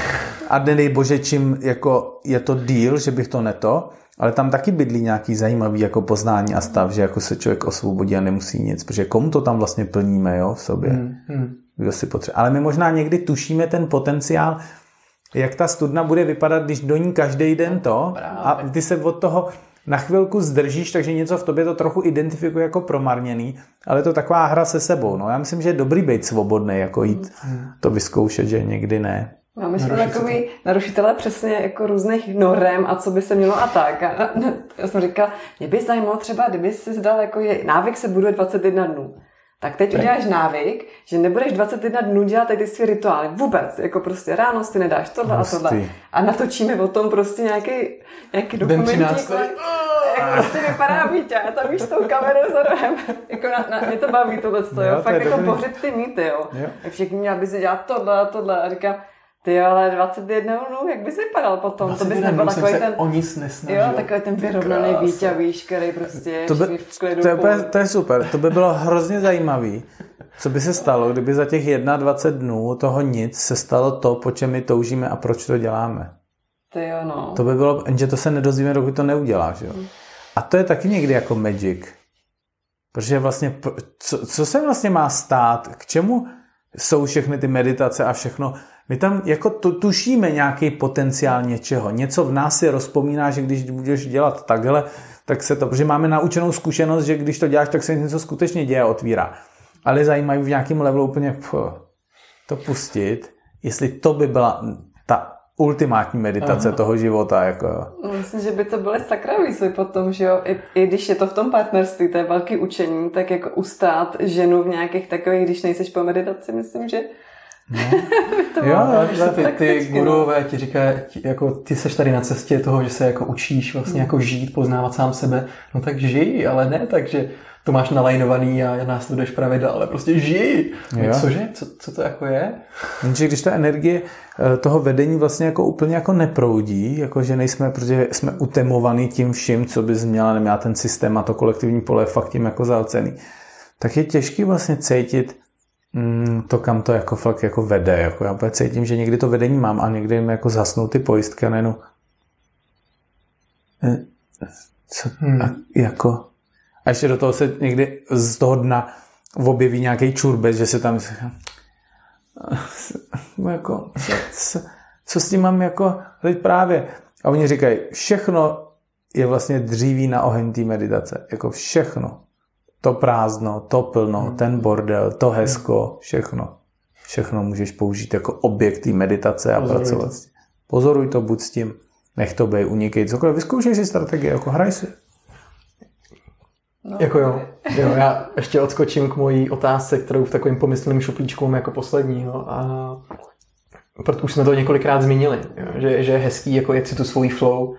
S2: a nedej bože, čím jako je to díl, že bych to neto, ale tam taky bydlí nějaký zajímavý jako poznání a stav, že jako se člověk osvobodí a nemusí nic, protože komu to tam vlastně plníme jo, v sobě. Hmm, hmm. Kdo si potřebuje. Ale my možná někdy tušíme ten potenciál, jak ta studna bude vypadat, když do ní každý den to a ty se od toho na chvilku zdržíš, takže něco v tobě to trochu identifikuje jako promarněný, ale je to taková hra se sebou. No, já myslím, že je dobrý být svobodný, jako jít hmm. to vyzkoušet, že někdy ne.
S3: No, my jsme takový narušitelé přesně jako různých norem a co by se mělo a tak. A já jsem říkala, mě by zajímalo třeba, kdyby si zdal, jako je, návyk se buduje 21 dnů. Tak teď uděláš návyk, že nebudeš 21 dnů dělat ty své rituály. Vůbec. Jako prostě ráno si nedáš tohle a tohle. A natočíme o tom prostě nějaký, nějaký dokumentík. Jak prostě vypadá Vítě. A tam víš s tou kamerou za rohem. jako na, na, mě to baví tohle, jo, jo. Fakt jako pořit ty mýty, jo. jo. Jak všichni měl by si dělat tohle a tohle. A říkám, ty ale 21 dnů, jak bys vypadal potom? To bys nebyl takový ten...
S1: o nic nesnažil.
S3: Jo, takový ten vyrovnaný Vítě, víš, který prostě
S2: to by, v klidu. To je, to je super, to by bylo hrozně zajímavý. Co by se stalo, kdyby za těch 21 dnů toho nic se stalo to, po čem my toužíme a proč to děláme?
S3: To jo, no.
S2: To by bylo, že to se nedozvíme, dokud to neuděláš, jo. A to je taky někdy jako magic. Protože vlastně, co, co se vlastně má stát? K čemu jsou všechny ty meditace a všechno? My tam jako tu, tušíme nějaký potenciál něčeho. Něco v nás si rozpomíná, že když budeš dělat takhle, tak se to, protože máme naučenou zkušenost, že když to děláš, tak se něco skutečně děje, otvírá. Ale zajímají v nějakém levelu úplně pff, to pustit, jestli to by byla ta ultimátní meditace Aha. toho života. Jako.
S3: No, myslím, že by to byly sakra výzvy potom, že jo, I, i, když je to v tom partnerství, to je velký učení, tak jako ustát ženu v nějakých takových, když nejseš po meditaci, myslím, že
S1: No. (laughs) jo, jo ty, ty gurové ti říkají, jako ty seš tady na cestě toho, že se jako učíš vlastně jako žít, poznávat sám sebe, no tak žij, ale ne takže to máš nalajnovaný a následuješ pravidla, ale prostě žij. No, cože? Co, co to jako je?
S2: Jenže když ta energie eh, toho vedení vlastně jako úplně jako neproudí, jako že nejsme, protože jsme utemovaný tím vším, co bys měla, neměla ten systém a to kolektivní pole je fakt tím jako zalcený, tak je těžký vlastně cítit mm, to, kam to jako fakt jako vede. Jako já úplně cítím, že někdy to vedení mám a někdy jim jako zasnou ty pojistky a nejenom eh, co, hmm. a, jako a ještě do toho se někdy z toho dna objeví nějaký čurbec, že se tam (laughs) jako, co, co, co s tím mám jako teď právě. A oni říkají, všechno je vlastně dříví na oheň té meditace. Jako všechno. To prázdno, to plno, hmm. ten bordel, to hezko, všechno. Všechno můžeš použít jako objekt té meditace a Pozoruj pracovat to. Pozoruj to, buď s tím, nech to být, unikej, cokoliv. Vyzkoušej si strategie, jako hraj si.
S1: No. Jako jo, jo, já ještě odskočím k mojí otázce, kterou v takovém pomyslném šuplíčku mám jako posledního. A protože už jsme to několikrát zmínili, jo, že, že je hezký jako jet si tu svůj flow,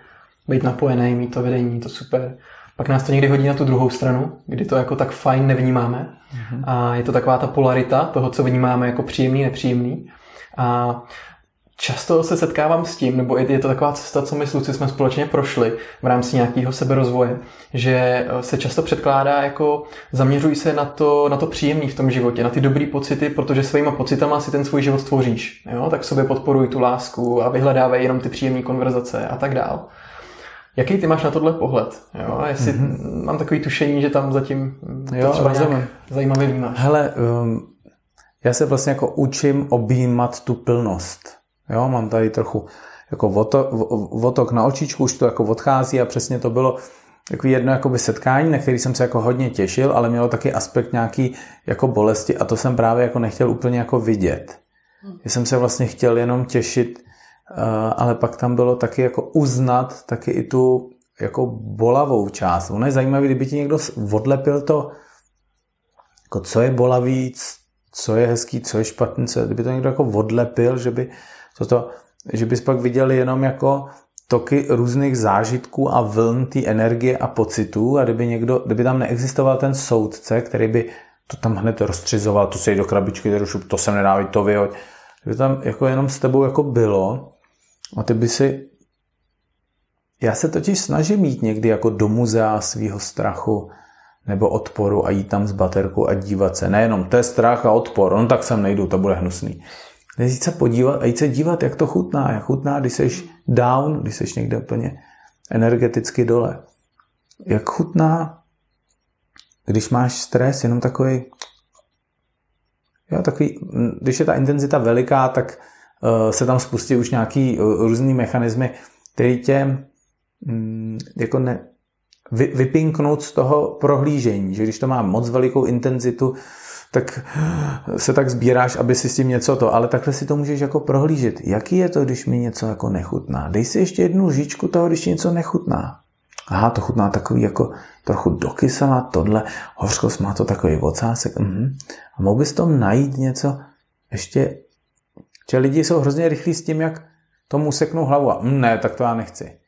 S1: být napojený, mít to vedení, to super. Pak nás to někdy hodí na tu druhou stranu, kdy to jako tak fajn nevnímáme. Mm-hmm. A je to taková ta polarita toho, co vnímáme jako příjemný, nepříjemný. A Často se setkávám s tím, nebo je to taková cesta, co my sluci jsme společně prošli v rámci nějakého seberozvoje, že eh, se často předkládá jako zaměřuj se na to, na to příjemné v tom životě, na ty dobrý pocity, protože svýma pocitama si ten svůj život tvoříš. Jo? Tak sobě podporuj tu lásku a vyhledávej jenom ty příjemné konverzace a tak dál. Jaký ty máš na tohle pohled? Jo? Jestli mm-hmm. mám takový tušení, že tam zatím jo, třeba nějak zajímavě vnímáš.
S2: Hele, um, já se vlastně jako učím objímat tu plnost. Jo, mám tady trochu jako votok, votok na očičku, už to jako odchází a přesně to bylo jako jedno jakoby setkání, na který jsem se jako hodně těšil, ale mělo taky aspekt nějaký jako bolesti a to jsem právě jako nechtěl úplně jako vidět. Hmm. Já jsem se vlastně chtěl jenom těšit, ale pak tam bylo taky jako uznat taky i tu jako bolavou část. Ono je zajímavé, kdyby ti někdo odlepil to, jako co je bolavý, co je hezký, co je špatný, co, kdyby to někdo jako odlepil, že by toto, že bys pak viděl jenom jako toky různých zážitků a vln té energie a pocitů a kdyby, někdo, kdyby tam neexistoval ten soudce, který by to tam hned rozstřizoval, to se do krabičky, to sem nedávej, to vyhoď. Kdyby tam jako jenom s tebou jako bylo a ty by si já se totiž snažím jít někdy jako do muzea svého strachu nebo odporu a jít tam s baterkou a dívat se. Nejenom to je strach a odpor, no tak sem nejdu, to bude hnusný jít se podívat a jít se dívat, jak to chutná. Jak chutná, když jsi down, když jsi někde úplně energeticky dole. Jak chutná, když máš stres, jenom takový, jo, takový, když je ta intenzita veliká, tak se tam spustí už nějaký uh, různý mechanismy, které tě um, jako ne, vy, vypinknout z toho prohlížení, že když to má moc velikou intenzitu, tak se tak sbíráš, aby si s tím něco to, ale takhle si to můžeš jako prohlížet. Jaký je to, když mi něco jako nechutná? Dej si ještě jednu lžičku toho, když ti něco nechutná. Aha, to chutná takový jako trochu dokysela, tohle, hořkost má to takový ocásek. Mhm. A mohl bys tom najít něco ještě, že lidi jsou hrozně rychlí s tím, jak tomu seknou hlavu a mm, ne, tak to já nechci.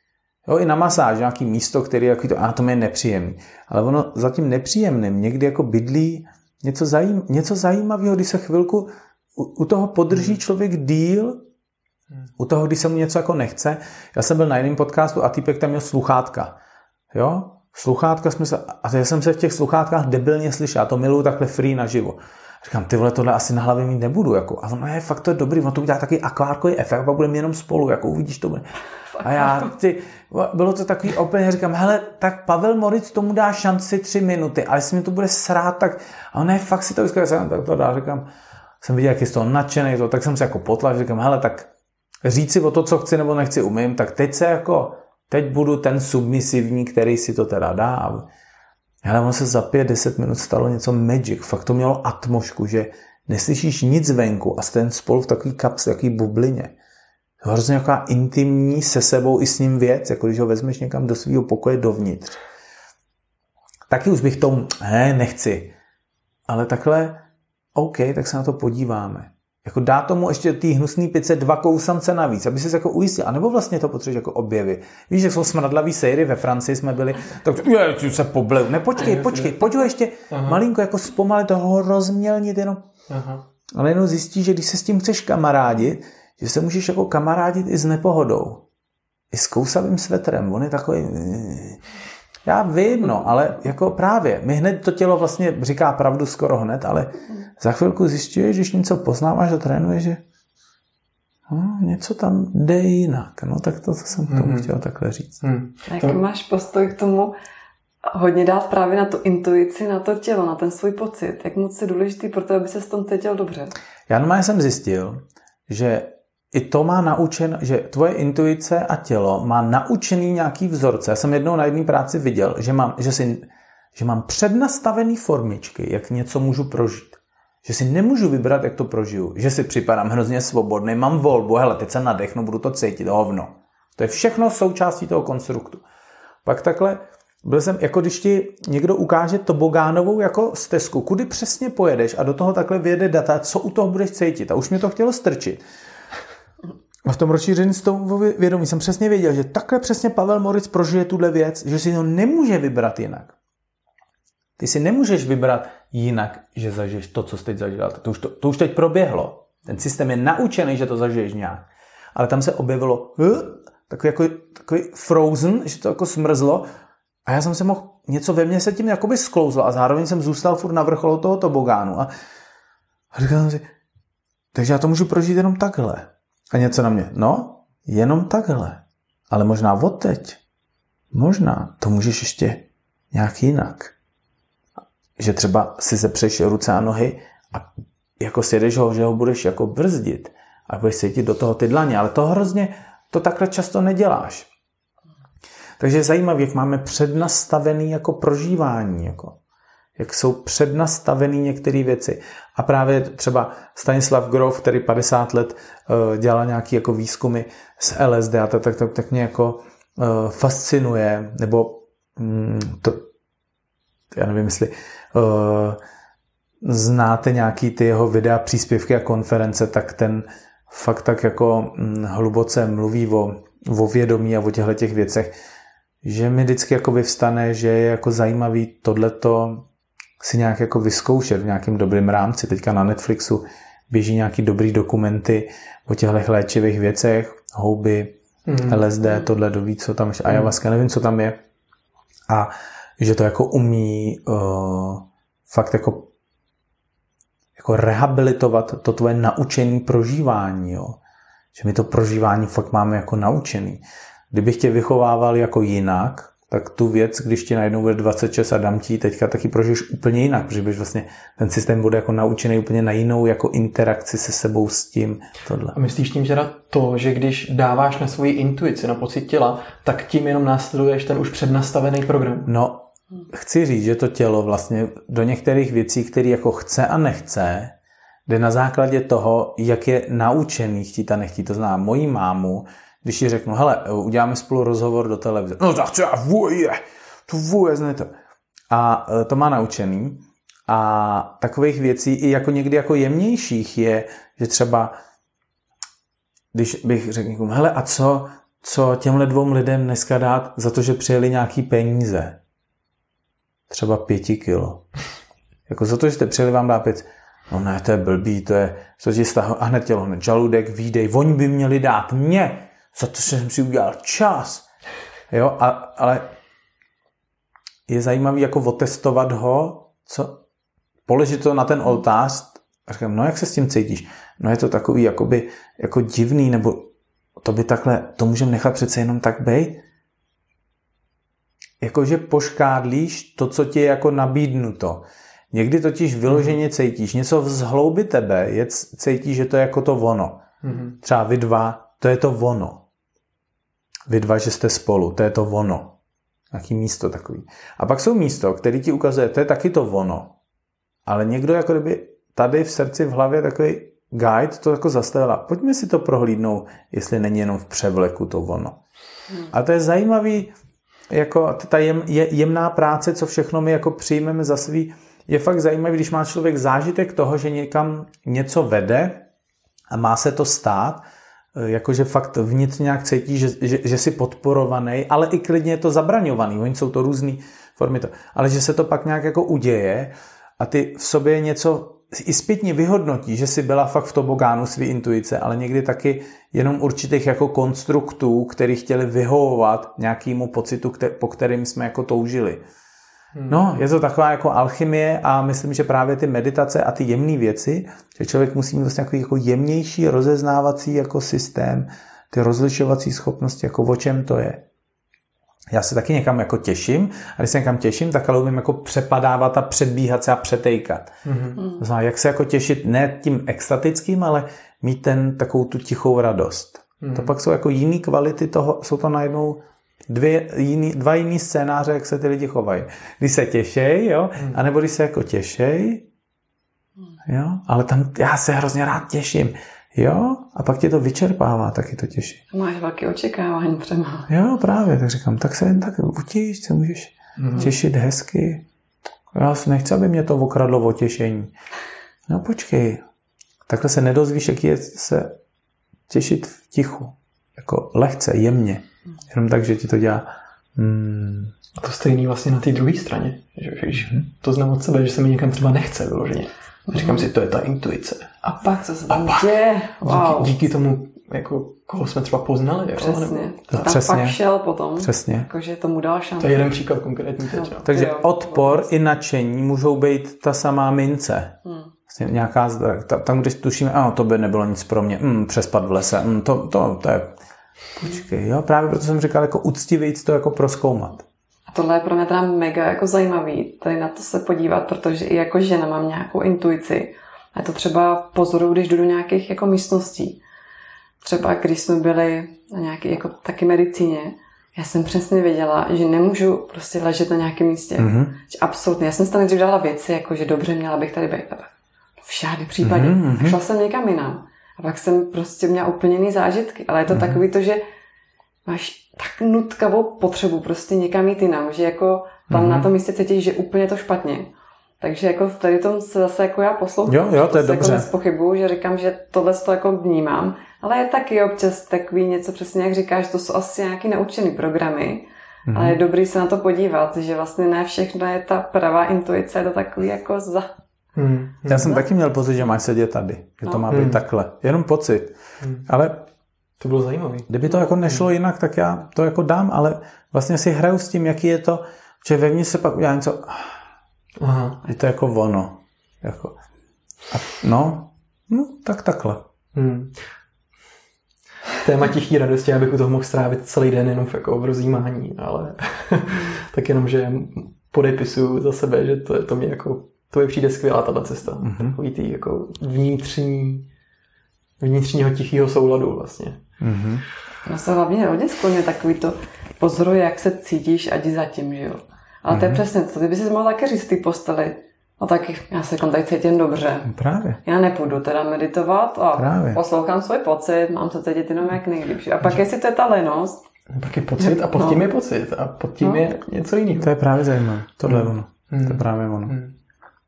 S2: Jo, i na masáž, nějaký místo, který jako to, a to mi je nepříjemný. Ale ono za tím nepříjemným někdy jako bydlí něco, zajím, něco zajímavého, když se chvilku u, u toho podrží hmm. člověk díl, u toho, když se mu něco jako nechce. Já jsem byl na jiném podcastu a týpek tam měl sluchátka. Jo? Sluchátka jsme se, a já jsem se v těch sluchátkách debilně slyšel, já to miluju takhle free naživo. Říkám, ty vole, tohle asi na hlavě mít nebudu. Jako. A ono je fakt to je dobrý, ono to udělá takový akvárkový efekt, a pak budeme jenom spolu, jako uvidíš to. Bude. A já, ty, bylo to takový úplně, říkám, hele, tak Pavel Moric tomu dá šanci tři minuty, ale jestli mi to bude srát, tak, a ne, fakt si to vyzkoušel, tak to dá, říkám, jsem viděl, jak je z toho nadšený, to, tak jsem se jako potlal, říkám, hele, tak říct si o to, co chci nebo nechci umím, tak teď se jako, teď budu ten submisivní, který si to teda dá. Ale ono se za pět, deset minut stalo něco magic. Fakt to mělo atmošku, že neslyšíš nic venku a jste spolu v takový kaps, takový bublině hrozně nějaká intimní se sebou i s ním věc, jako když ho vezmeš někam do svého pokoje dovnitř. Taky už bych tomu, ne, nechci. Ale takhle, OK, tak se na to podíváme. Jako dá tomu ještě ty hnusný pice dva kousance navíc, aby si jako ujistil, anebo vlastně to potřebuješ jako objevy. Víš, že jsou smradlavý sejry, ve Francii jsme byli, tak je, se pobleu. Ne, počkej, počkej, pojď ho ještě Aha. malinko jako zpomalit toho rozmělnit jenom. Aha. Ale jenom zjistí, že když se s tím chceš kamarádit, že se můžeš jako kamarádit i s nepohodou. I s kousavým svetrem. On je takový... Já vím, no, ale jako právě, mi hned to tělo vlastně říká pravdu skoro hned, ale za chvilku zjišťuješ, když něco poznáváš a trénuješ, že no, něco tam jde jinak. No tak to, to jsem tomu mm-hmm. chtěl takhle říct. Mm.
S3: Jaký to... máš postoj k tomu hodně dát právě na tu intuici, na to tělo, na ten svůj pocit? Jak moc je důležitý pro to, aby se s tom cítil dobře?
S2: Já normálně jsem zjistil, že i to má naučen, že tvoje intuice a tělo má naučený nějaký vzorce. Já jsem jednou na jedné práci viděl, že mám, že si, že mám přednastavený formičky, jak něco můžu prožít. Že si nemůžu vybrat, jak to prožiju. Že si připadám hrozně svobodný, mám volbu, hele, teď se nadechnu, budu to cítit, hovno. To je všechno součástí toho konstruktu. Pak takhle byl jsem, jako když ti někdo ukáže tobogánovou jako stezku, kudy přesně pojedeš a do toho takhle vyjede data, co u toho budeš cítit. A už mě to chtělo strčit. A v tom rozšíření s tou vědomí jsem přesně věděl, že takhle přesně Pavel Moritz prožije tuhle věc, že si to nemůže vybrat jinak. Ty si nemůžeš vybrat jinak, že zažiješ to, co jsi teď zažil. To už, to, to už teď proběhlo. Ten systém je naučený, že to zažiješ nějak. Ale tam se objevilo uh, takový, jako, takový frozen, že to jako smrzlo a já jsem se mohl, něco ve mně se tím jakoby sklouzlo a zároveň jsem zůstal furt na vrcholu toho tobogánu a, a říkal jsem si, takže já to můžu prožít jenom takhle. A něco na mě, no, jenom takhle. Ale možná odteď, možná to můžeš ještě nějak jinak. Že třeba si zepřeš ruce a nohy a jako si jedeš ho, že ho budeš jako brzdit a budeš cítit do toho ty dlaně, ale to hrozně, to takhle často neděláš. Takže je zajímavé, jak máme přednastavený jako prožívání, jako, jak jsou přednastavený některé věci. A právě třeba Stanislav Grof, který 50 let uh, dělal nějaký jako výzkumy s LSD a tak, tak, tak, tak mě jako uh, fascinuje, nebo um, to, já nevím, jestli znáte nějaký ty jeho videa, příspěvky a konference, tak ten fakt tak jako um, hluboce mluví o, o vědomí a o těchto těch věcech že mi vždycky jako vyvstane, že je jako zajímavý tohleto si nějak jako vyzkoušet v nějakém dobrém rámci. Teďka na Netflixu běží nějaký dobrý dokumenty o těchto léčivých věcech, houby, mm. LSD, tohle doví, co tam ještě, ayahuasca, nevím, co tam je. A že to jako umí uh, fakt jako jako rehabilitovat to tvoje naučené prožívání, jo. Že my to prožívání fakt máme jako naučený. Kdybych tě vychovával jako jinak, tak tu věc, když ti najednou bude 26 a dám ti teďka taky prožiješ úplně jinak, protože bys vlastně ten systém bude jako naučený úplně na jinou jako interakci se sebou s tím. Tohle.
S1: A myslíš tím, že to, že když dáváš na svoji intuici, na pocit těla, tak tím jenom následuješ ten už přednastavený program?
S2: No, chci říct, že to tělo vlastně do některých věcí, které jako chce a nechce, jde na základě toho, jak je naučený chtít a nechtít. To znamená, mojí mámu když ji řeknu, hele, uděláme spolu rozhovor do televize. No tak třeba vůje, to ne to. A e, to má naučený. A takových věcí i jako někdy jako jemnějších je, že třeba, když bych řekl někomu, hele, a co, co těmhle dvou lidem dneska dát za to, že přijeli nějaký peníze? Třeba pěti kilo. Jako za to, že jste přijeli vám dát pět, no ne, to je blbý, to je, co ti a hned tělo, hned žaludek, výdej, oni by měli dát mě za to jsem si udělal čas. Jo, a, ale je zajímavý jako otestovat ho, co, položit to na ten oltář a říkám, no jak se s tím cítíš? No je to takový jakoby, jako divný, nebo to by takhle, to můžeme nechat přece jenom tak být? Jakože poškádlíš to, co ti je jako nabídnuto. Někdy totiž vyloženě mhm. cítíš něco z hlouby tebe, je, cítíš, že to je jako to ono. Mm-hmm. Třeba vy dva, to je to ono. Vy dva, že jste spolu, to je to ono. Jaký místo takový. A pak jsou místo, který ti ukazuje, to je taky to ono. Ale někdo jako kdyby tady v srdci, v hlavě takový guide to jako zastavila. Pojďme si to prohlídnout, jestli není jenom v převleku to ono. Hmm. A to je zajímavý, jako ta jem, je, jemná práce, co všechno my jako přijmeme za svý, je fakt zajímavý, když má člověk zážitek toho, že někam něco vede A má se to stát, eh, jakože fakt vnitřně nějak cítí, že, že, že jsi podporovaný, ale i klidně je to zabraňovaný, oni jsou to různé formy, to, ale že se to pak nějak jako uděje a ty v sobě něco i zpětně vyhodnotí, že si byla fakt v tobogánu svý intuice, ale někdy taky jenom určitých jako konstruktů, který chtěli vyhovovat nějakému pocitu, po kterým jsme jako toužili. No, je to taková jako alchymie a myslím, že právě ty meditace a ty jemné věci, že člověk musí mít vlastně jako jemnější rozeznávací jako systém, ty rozlišovací schopnosti, jako o čem to je. Já se taky někam jako těším a když se někam těším, tak ale umím jako přepadávat a předbíhat se a přetejkat. Mm-hmm. To znamená, jak se jako těšit ne tím extatickým, ale mít ten takovou tu tichou radost. Mm-hmm. To pak jsou jako jiné kvality toho, jsou to najednou dvě jiný, dva jiný scénáře, jak se ty lidi chovají. Když se těšej, jo, mm. anebo když se jako těšej, jo, ale tam já se hrozně rád těším. Jo, a pak tě to vyčerpává, taky to těší.
S3: Máš velké očekávání třeba.
S2: Jo, právě, tak říkám, tak se jen tak utíš, se můžeš mm. těšit hezky. Já si nechci, aby mě to okradlo o těšení. No počkej, takhle se nedozvíš, jak je se těšit v tichu. Jako lehce, jemně. Jenom tak, že ti to dělá
S1: hmm. A to stejný vlastně na té druhé straně. Že, když mm. to znám od sebe, že se mi někam třeba nechce vyloženě. Říkám si, to je ta intuice.
S3: A pak co se tam děje?
S1: Wow. Díky, díky tomu, jako, koho jsme třeba poznali.
S3: Přesně. Nebo, to tam přesně. pak šel potom.
S2: Přesně.
S3: Jakože tomu dal šanci.
S1: To je jeden příklad konkrétní teď. No,
S2: Takže jo, odpor i nadšení můžou být ta samá mince. Hmm. Vlastně nějaká, tam, když tušíme, ano, to by nebylo nic pro mě, mm, přespat v lese, mm, to, to, to je... Počkej, jo, právě proto jsem říkal, jako uctivějíc to jako proskoumat.
S3: A tohle je pro mě teda mega jako zajímavý, tady na to se podívat, protože i jako žena mám nějakou intuici. A to třeba pozoru, když jdu do nějakých jako místností. Třeba když jsme byli na nějaké jako taky medicíně, já jsem přesně věděla, že nemůžu prostě ležet na nějakém místě. Mm-hmm. Že absolutně. Já jsem si tam nejdřív dala věci, jako že dobře, měla bych tady být. V žádném případě. Mm-hmm. Šla jsem někam jinam. A pak jsem prostě měla úplně jiný zážitky. Ale je to mm-hmm. takový to, že máš tak nutkavou potřebu prostě někam jít jinam, že jako tam mm-hmm. na tom místě cítíš, že úplně to špatně. Takže jako v tady tom se zase jako já poslouchám.
S2: Jo, jo, to je
S3: to
S2: dobře.
S3: Jako pochybu, že říkám, že tohle to jako vnímám, ale je taky občas takový něco přesně, jak říkáš, to jsou asi nějaký naučený programy, mm-hmm. ale je dobrý se na to podívat, že vlastně ne všechno je ta pravá intuice, je to takový jako za...
S2: Hmm. Já jsem taky měl pocit, že máš sedět tady, že to no. má být hmm. takhle. Jenom pocit. Hmm. Ale
S1: to bylo zajímavé.
S2: Kdyby to jako nešlo jinak, tak já to jako dám, ale vlastně si hraju s tím, jaký je to, že vevnitř se pak udělá něco, Aha. je to jako ono. Jako. A no, no, tak takhle. Hmm.
S1: Téma tichý radosti, abych u toho mohl strávit celý den jenom v, jako v rozjímání, ale (laughs) tak jenom, že podepisuju za sebe, že to, to mě jako, to je přijde skvělá tato cesta. Mm-hmm. Takový ty jako vnitřní, vnitřního tichého souladu vlastně.
S3: Mm-hmm. No se hlavně rodně skloně takový to pozoruje, jak se cítíš a jdi zatím, že jo. Ale mm-hmm. to je mhm. přesně to. Ty by si mohl taky říct té posteli. No tak já se tady cítím dobře.
S2: Právě.
S3: Já nepůjdu teda meditovat a Právě. poslouchám svůj pocit, mám se cítit jenom jak nejlíp. A pak jestli to je ta lenost,
S1: pak je pocit a pod tím no. je pocit a pod tím no. je něco jiného.
S2: To je právě zajímavé. Tohle je mm. ono. Mm. To je právě ono. Mm.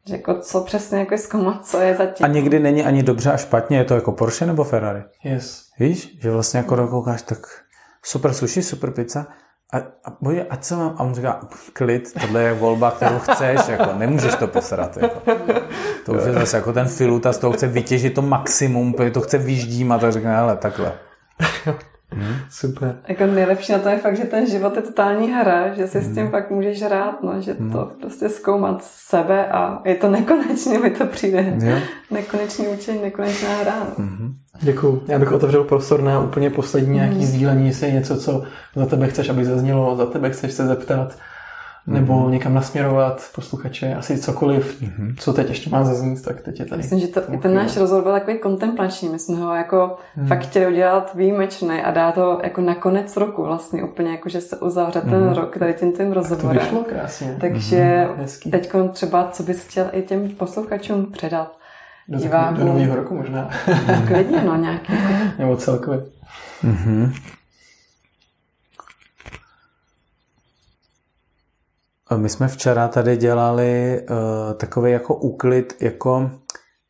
S3: Že jako co přesně jako zkoumat, co je zatím.
S2: A někdy není ani dobře a špatně, je to jako Porsche nebo Ferrari.
S1: Yes.
S2: Víš, že vlastně jako koukáš, tak super sushi, super pizza, a, a bože, a co mám? A on říká, klid, tohle je volba, kterou chceš, jako, nemůžeš to posrat. Jako. To už je zase jako ten filuta, z toho chce vytěžit to maximum, to chce vyždímat a řekne, ale takhle. (laughs)
S1: Hmm. Super.
S3: Jako nejlepší na to je fakt, že ten život je totální hra, že si hmm. s tím fakt můžeš hrát, no, že hmm. to prostě zkoumat sebe a je to (laughs) nekonečně, mi to přijde. Jo. Nekonečný učení, nekonečná hra. No. Hmm.
S1: Děkuju. Já bych otevřel prostor na úplně poslední nějaký hmm. sdílení, jestli je něco, co za tebe chceš, aby zaznělo, za tebe chceš se zeptat nebo mm-hmm. někam nasměrovat posluchače, asi cokoliv, mm-hmm. co teď ještě má zaznít, tak teď je tady.
S3: Myslím, že to, ten náš rozhovor byl takový kontemplační, my jsme ho jako mm. fakt chtěli udělat výjimečný a dát to jako na konec roku vlastně úplně, jako že se uzavře mm. ten mhm. rok tady tím tím rozhovorem.
S1: To vyšlo krásně.
S3: Takže mm. teď třeba, co bys chtěl i těm posluchačům předat?
S1: Do, divákům. do nového roku možná.
S3: Klidně, no nějaký. (laughs)
S1: Nebo celkově. Mm-hmm.
S2: My jsme včera tady dělali uh, takový jako úklid, jako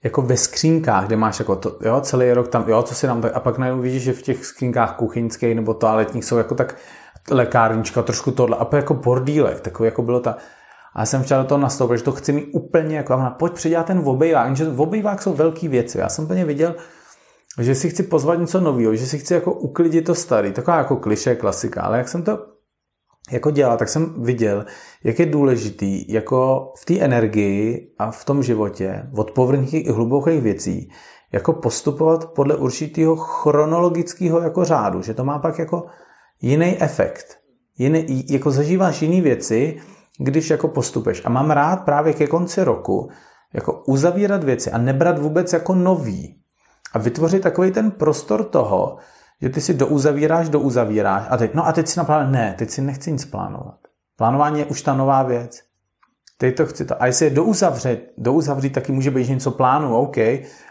S2: jako ve skřínkách, kde máš jako to, jo, celý rok tam, jo, co si tak, a pak najednou vidíš, že v těch skřínkách kuchyňských nebo toaletních jsou jako tak lékárnička, trošku tohle, a jako bordílek, takový jako bylo ta, a já jsem včera do toho nastoupil, že to chci mít úplně jako, a pojď předělat ten obejvák, že obejvák jsou velké věci. Já jsem úplně viděl, že si chci pozvat něco nového, že si chci jako uklidit to starý, taková jako kliše, klasika, ale jak jsem to jako dělal, tak jsem viděl, jak je důležitý jako v té energii a v tom životě od povrchních i hlubokých věcí jako postupovat podle určitého chronologického jako řádu, že to má pak jako jiný efekt. Jiný, jako zažíváš jiné věci, když jako postupeš. A mám rád právě ke konci roku jako uzavírat věci a nebrat vůbec jako nový. A vytvořit takový ten prostor toho, že ty si douzavíráš, douzavíráš a teď, no a teď si naplánuješ, ne, teď si nechci nic plánovat. Plánování je už ta nová věc. Teď to chci to. A jestli je douzavřít, douzavřít taky může být něco plánu, OK,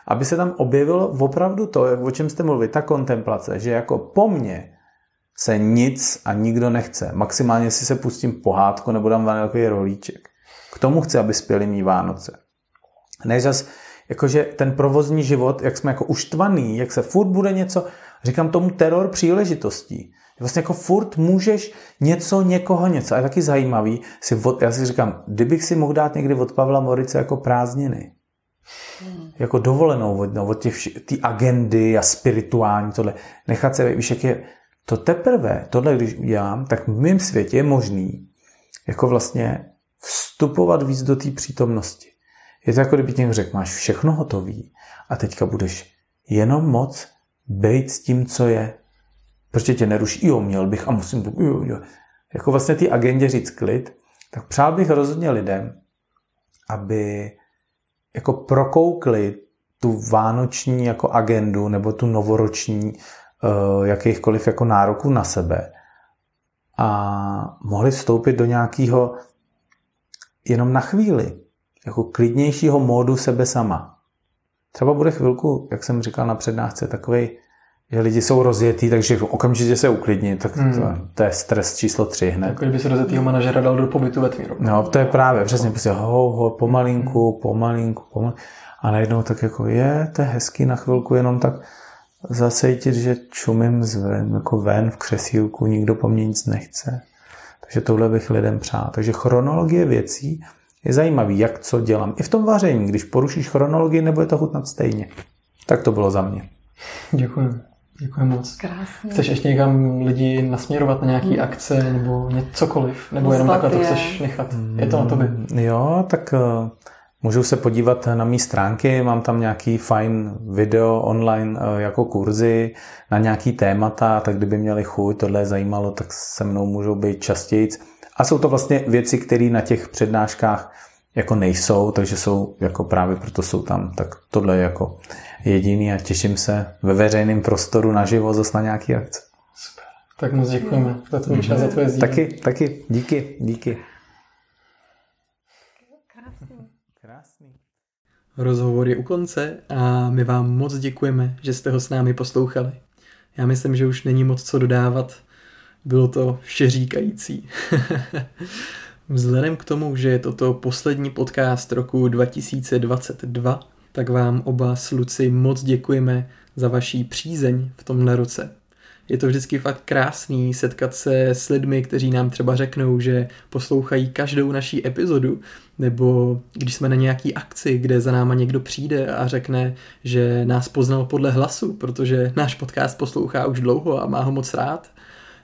S2: aby se tam objevilo opravdu to, o čem jste mluvili, ta kontemplace, že jako po mně se nic a nikdo nechce. Maximálně si se pustím pohádku nebo dám vanilkový rolíček. K tomu chci, aby spěli mý Vánoce. Než zas, jakože ten provozní život, jak jsme jako uštvaný, jak se furt bude něco, říkám tomu teror příležitostí. Vlastně jako furt můžeš něco, někoho něco. A je taky zajímavý, si od, já si říkám, kdybych si mohl dát někdy od Pavla Morice jako prázdniny, hmm. jako dovolenou od, no, od těch ty agendy a spirituální tohle, nechat se, víš, jak je, to teprve, tohle když udělám, tak v mém světě je možný jako vlastně vstupovat víc do té přítomnosti. Je to jako kdyby někdo řekl, máš všechno hotový a teďka budeš jenom moc být s tím, co je. Protože tě neruší, jo, měl bych a musím, jo, jo. Jako vlastně ty agendě říct klid, tak přál bych rozhodně lidem, aby jako prokoukli tu vánoční jako agendu nebo tu novoroční uh, jakýchkoliv jako nároků na sebe a mohli vstoupit do nějakého jenom na chvíli, jako klidnějšího módu sebe sama. Třeba bude chvilku, jak jsem říkal na přednášce, takový, že lidi jsou rozjetý, takže okamžitě se uklidní, tak hmm. to, to, je stres číslo tři hned.
S1: Jako kdyby se rozjetýho manažera dal do pobytu ve tmíru.
S2: No, to je právě, přesně, prostě ho, ho, pomalinku, pomalinku, pomalinku. A najednou tak jako je, to je hezký na chvilku, jenom tak zasejtit, že čumím zven, jako ven v křesílku, nikdo po mně nic nechce. Takže tohle bych lidem přál. Takže chronologie věcí je zajímavý, jak co dělám. I v tom vaření, když porušíš chronologii, nebude to chutnat stejně. Tak to bylo za mě.
S1: Děkuji. Děkuji moc.
S3: Krásně.
S1: Chceš ještě někam lidi nasměrovat na nějaký hmm. akce nebo cokoliv? Nebo jenom takhle to chceš nechat? Je to na tobě?
S2: Jo, tak uh, Můžou se podívat na mé stránky, mám tam nějaký fajn video online eh, jako kurzy na nějaký témata, tak kdyby měli chuť, tohle je zajímalo, tak se mnou můžou být častěji. A jsou to vlastně věci, které na těch přednáškách jako nejsou, takže jsou jako právě proto jsou tam. Tak tohle je jako jediný a těším se ve veřejném prostoru naživo zase na nějaký akce.
S1: Super. Tak moc děkujeme za tvůj čas, za tvoje sdílení.
S2: Taky, taky. Díky, díky.
S1: Rozhovor je u konce a my vám moc děkujeme, že jste ho s námi poslouchali. Já myslím, že už není moc co dodávat. Bylo to všeříkající. (laughs) Vzhledem k tomu, že je toto poslední podcast roku 2022, tak vám oba s Luci moc děkujeme za vaší přízeň v tomhle roce je to vždycky fakt krásný setkat se s lidmi, kteří nám třeba řeknou, že poslouchají každou naší epizodu, nebo když jsme na nějaký akci, kde za náma někdo přijde a řekne, že nás poznal podle hlasu, protože náš podcast poslouchá už dlouho a má ho moc rád,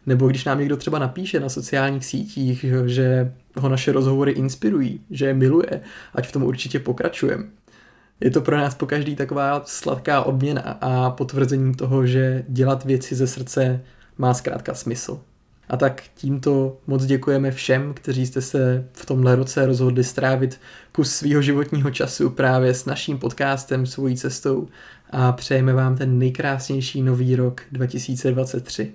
S1: nebo když nám někdo třeba napíše na sociálních sítích, že ho naše rozhovory inspirují, že je miluje, ať v tom určitě pokračujeme je to pro nás po každý taková sladká odměna a potvrzení toho, že dělat věci ze srdce má zkrátka smysl. A tak tímto moc děkujeme všem, kteří jste se v tomhle roce rozhodli strávit kus svého životního času právě s naším podcastem Svojí cestou a přejeme vám ten nejkrásnější nový rok 2023.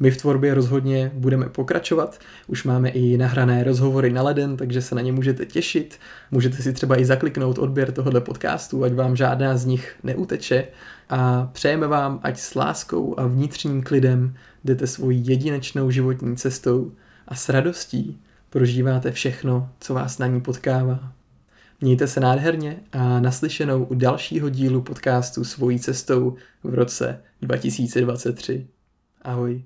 S1: My v tvorbě rozhodně budeme pokračovat. Už máme i nahrané rozhovory na leden, takže se na ně můžete těšit. Můžete si třeba i zakliknout odběr tohoto podcastu, ať vám žádná z nich neuteče. A přejeme vám, ať s láskou a vnitřním klidem jdete svojí jedinečnou životní cestou a s radostí prožíváte všechno, co vás na ní potkává. Mějte se nádherně a naslyšenou u dalšího dílu podcastu Svojí cestou v roce 2023. Ahoj.